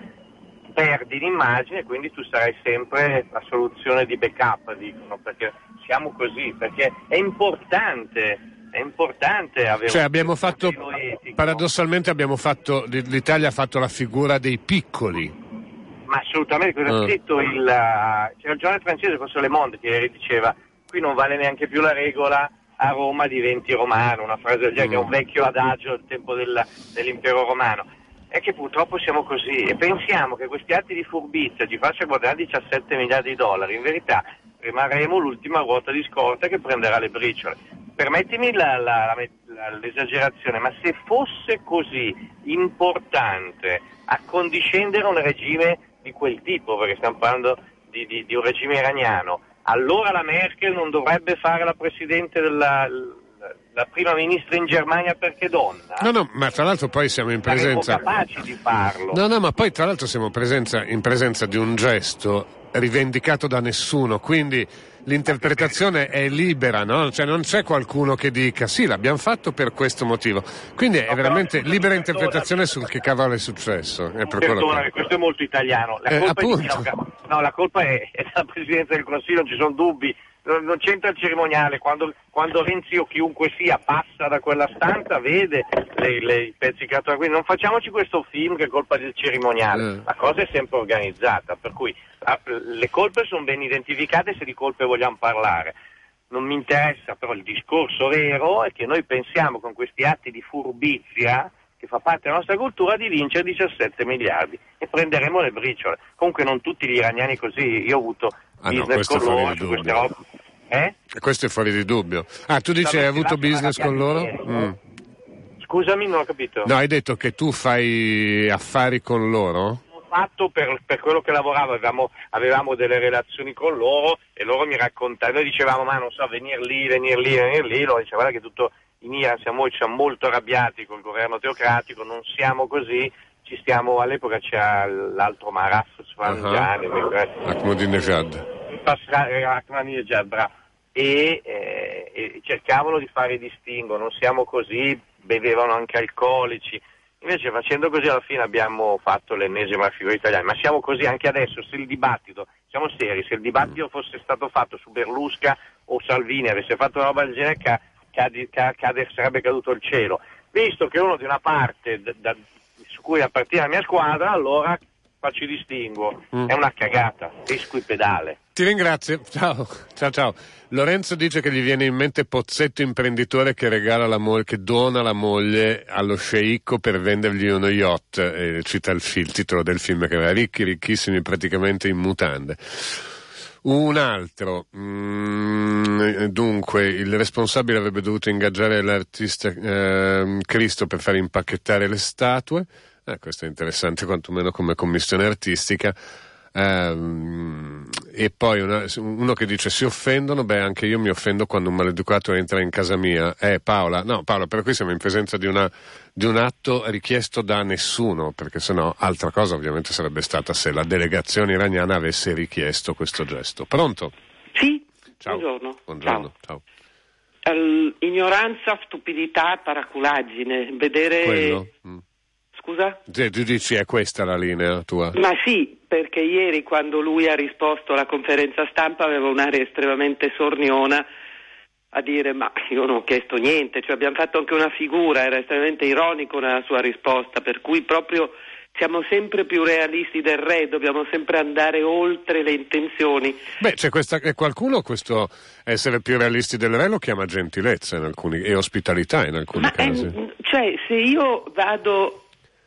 Speaker 10: Perdi l'immagine quindi tu sarai sempre la soluzione di backup, dicono, perché siamo così, perché è importante è importante avere
Speaker 1: cioè abbiamo fatto paradossalmente abbiamo fatto l'Italia ha fatto la figura dei piccoli
Speaker 10: ma assolutamente cosa ha uh. scritto il c'era il giornale francese forse Le Monde che diceva qui non vale neanche più la regola a Roma diventi romano, una frase del genere, mm. un vecchio adagio del tempo del, dell'impero romano. È che purtroppo siamo così e pensiamo che questi atti di furbizia ci facciano guadagnare 17 miliardi di dollari, in verità rimarremo l'ultima ruota di scorta che prenderà le briciole. Permettimi la, la, la, l'esagerazione, ma se fosse così importante accondiscendere un regime di quel tipo, perché stiamo parlando di, di, di un regime iraniano, allora la Merkel non dovrebbe fare la Presidente della la prima ministra in Germania perché donna.
Speaker 1: No, no, ma tra l'altro poi siamo in presenza.
Speaker 10: Siamo capaci di farlo.
Speaker 1: No, no, ma poi tra l'altro siamo presenza, in presenza di un gesto rivendicato da nessuno, quindi l'interpretazione è libera, no? Cioè non c'è qualcuno che dica sì, l'abbiamo fatto per questo motivo. Quindi è no, veramente libera interpretazione sul che cavolo è successo.
Speaker 10: È che... questo è molto italiano. La
Speaker 1: eh,
Speaker 10: colpa, è, no, la colpa è, è della Presidenza del Consiglio, non ci sono dubbi non c'entra il cerimoniale, quando, quando, Renzi o chiunque sia passa da quella stanza vede le, le, i pezzi cartoni, quindi non facciamoci questo film che è colpa del cerimoniale, eh. la cosa è sempre organizzata, per cui ah, le colpe sono ben identificate se di colpe vogliamo parlare. Non mi interessa, però il discorso vero è che noi pensiamo con questi atti di furbizia che fa parte della nostra cultura di vincere 17 miliardi e prenderemo le briciole. Comunque non tutti gli iraniani così, io ho avuto
Speaker 1: ah, business no, con loro su queste robe. Eh? Questo è fuori di dubbio. Ah, tu dici hai avuto business con loro? Mm.
Speaker 10: Scusami, non ho capito.
Speaker 1: No, hai detto che tu fai affari con loro?
Speaker 10: fatto per, per, quello che lavoravo, avevamo, avevamo, delle relazioni con loro e loro mi raccontavano, noi dicevamo ma non so, venire lì, venire lì, venire lì, loro dicevano che tutto in Iran siamo, siamo molto arrabbiati col governo teocratico, non siamo così, ci stiamo, all'epoca c'era l'altro Maraf Sfangiani,
Speaker 1: uh-huh. Ahmadinejad.
Speaker 10: Ahmadinejad, bravo. E, eh, e cercavano di fare distinguo, non siamo così, bevevano anche alcolici. Invece facendo così alla fine abbiamo fatto l'ennesima figura italiana, ma siamo così anche adesso, se il dibattito, siamo seri, se il dibattito fosse stato fatto su Berlusca o Salvini avesse fatto una roba del genere cade, cade, sarebbe caduto il cielo. Visto che uno di una parte da, cui appartiene la mia squadra, allora faccio distinguo. Mm. È una cagata, risco il pedale.
Speaker 1: Ti ringrazio, ciao, ciao, ciao. Lorenzo dice che gli viene in mente Pozzetto imprenditore che regala la moglie, che dona la moglie allo sceicco per vendergli uno yacht, e cita il, film, il titolo del film che era ricchi, ricchissimi, praticamente in mutande. Un altro, mm, dunque, il responsabile avrebbe dovuto ingaggiare l'artista eh, Cristo per far impacchettare le statue. Eh, questo è interessante, quantomeno come commissione artistica. Um, e poi una, uno che dice si offendono, beh anche io mi offendo quando un maleducato entra in casa mia. Eh Paola, no Paola, per cui siamo in presenza di, una, di un atto richiesto da nessuno, perché sennò altra cosa ovviamente sarebbe stata se la delegazione iraniana avesse richiesto questo gesto. Pronto?
Speaker 11: Sì,
Speaker 1: ciao.
Speaker 11: buongiorno.
Speaker 1: buongiorno. Ciao.
Speaker 11: ciao. Uh, ignoranza, stupidità, paraculaggine, vedere...
Speaker 1: Quello. Mm.
Speaker 11: Scusa?
Speaker 1: Tu dici è questa la linea tua?
Speaker 11: Ma sì, perché ieri quando lui ha risposto alla conferenza stampa aveva un'area estremamente sorniona, a dire ma io non ho chiesto niente, cioè abbiamo fatto anche una figura, era estremamente ironico nella sua risposta, per cui proprio siamo sempre più realisti del re, dobbiamo sempre andare oltre le intenzioni.
Speaker 1: Beh, c'è questa, qualcuno questo essere più realisti del re lo chiama gentilezza alcuni, e ospitalità in alcuni
Speaker 11: Ma
Speaker 1: casi.
Speaker 11: È, cioè, se io vado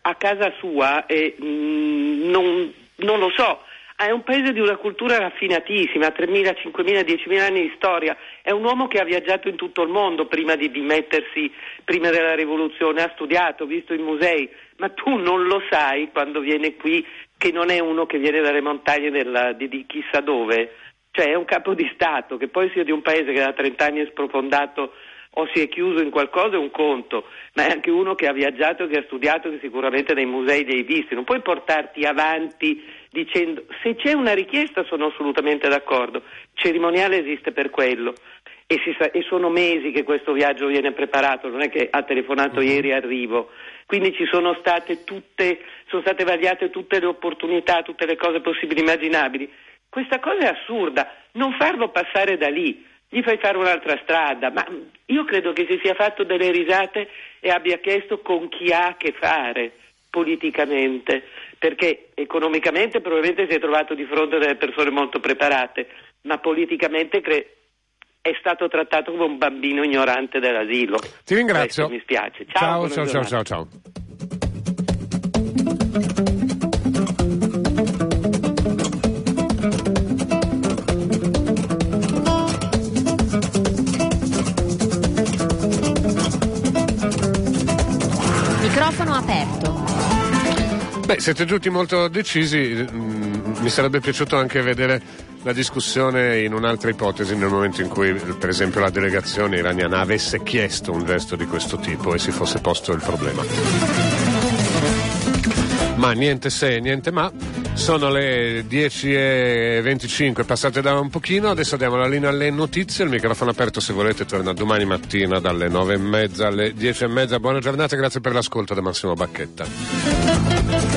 Speaker 11: a casa sua e mm, non, non lo so, è un paese di una cultura raffinatissima, 3.000, 5.000, 10.000 anni di storia. È un uomo che ha viaggiato in tutto il mondo prima di dimettersi, prima della rivoluzione, ha studiato, visto i musei, ma tu non lo sai quando viene qui che non è uno che viene dalle montagne della, di, di chissà dove. Cioè è un capo di Stato che poi sia di un paese che da 30 anni è sprofondato o si è chiuso in qualcosa è un conto, ma è anche uno che ha viaggiato, che ha studiato, che sicuramente nei musei li hai visti. Non puoi portarti avanti dicendo se c'è una richiesta sono assolutamente d'accordo, il cerimoniale esiste per quello e, sa, e, sono mesi che questo viaggio viene preparato, non è che ha telefonato uh-huh. ieri arrivo, quindi ci sono state tutte, sono state vagliate tutte le opportunità, tutte le cose possibili e immaginabili. Questa cosa è assurda, non farlo passare da lì, gli fai fare un'altra strada, ma io credo che si sia fatto delle risate e abbia chiesto con chi ha a che fare politicamente, perché economicamente probabilmente si è trovato di fronte a delle persone molto preparate, ma politicamente cre- è stato trattato come un bambino ignorante dell'asilo.
Speaker 1: Ti ringrazio.
Speaker 11: Questo mi spiace. Ciao,
Speaker 1: ciao, ciao, ciao, ciao. Siete tutti molto decisi. Mm, mi sarebbe piaciuto anche vedere la discussione in un'altra ipotesi nel momento in cui, per esempio, la delegazione iraniana avesse chiesto un gesto di questo tipo e si fosse posto il problema. Ma niente se, niente ma. Sono le 10.25 passate da un pochino, adesso diamo la linea alle notizie, il microfono aperto se volete torna domani mattina dalle 9.30 alle 10.30. Buona giornata, grazie per l'ascolto da Massimo Bacchetta.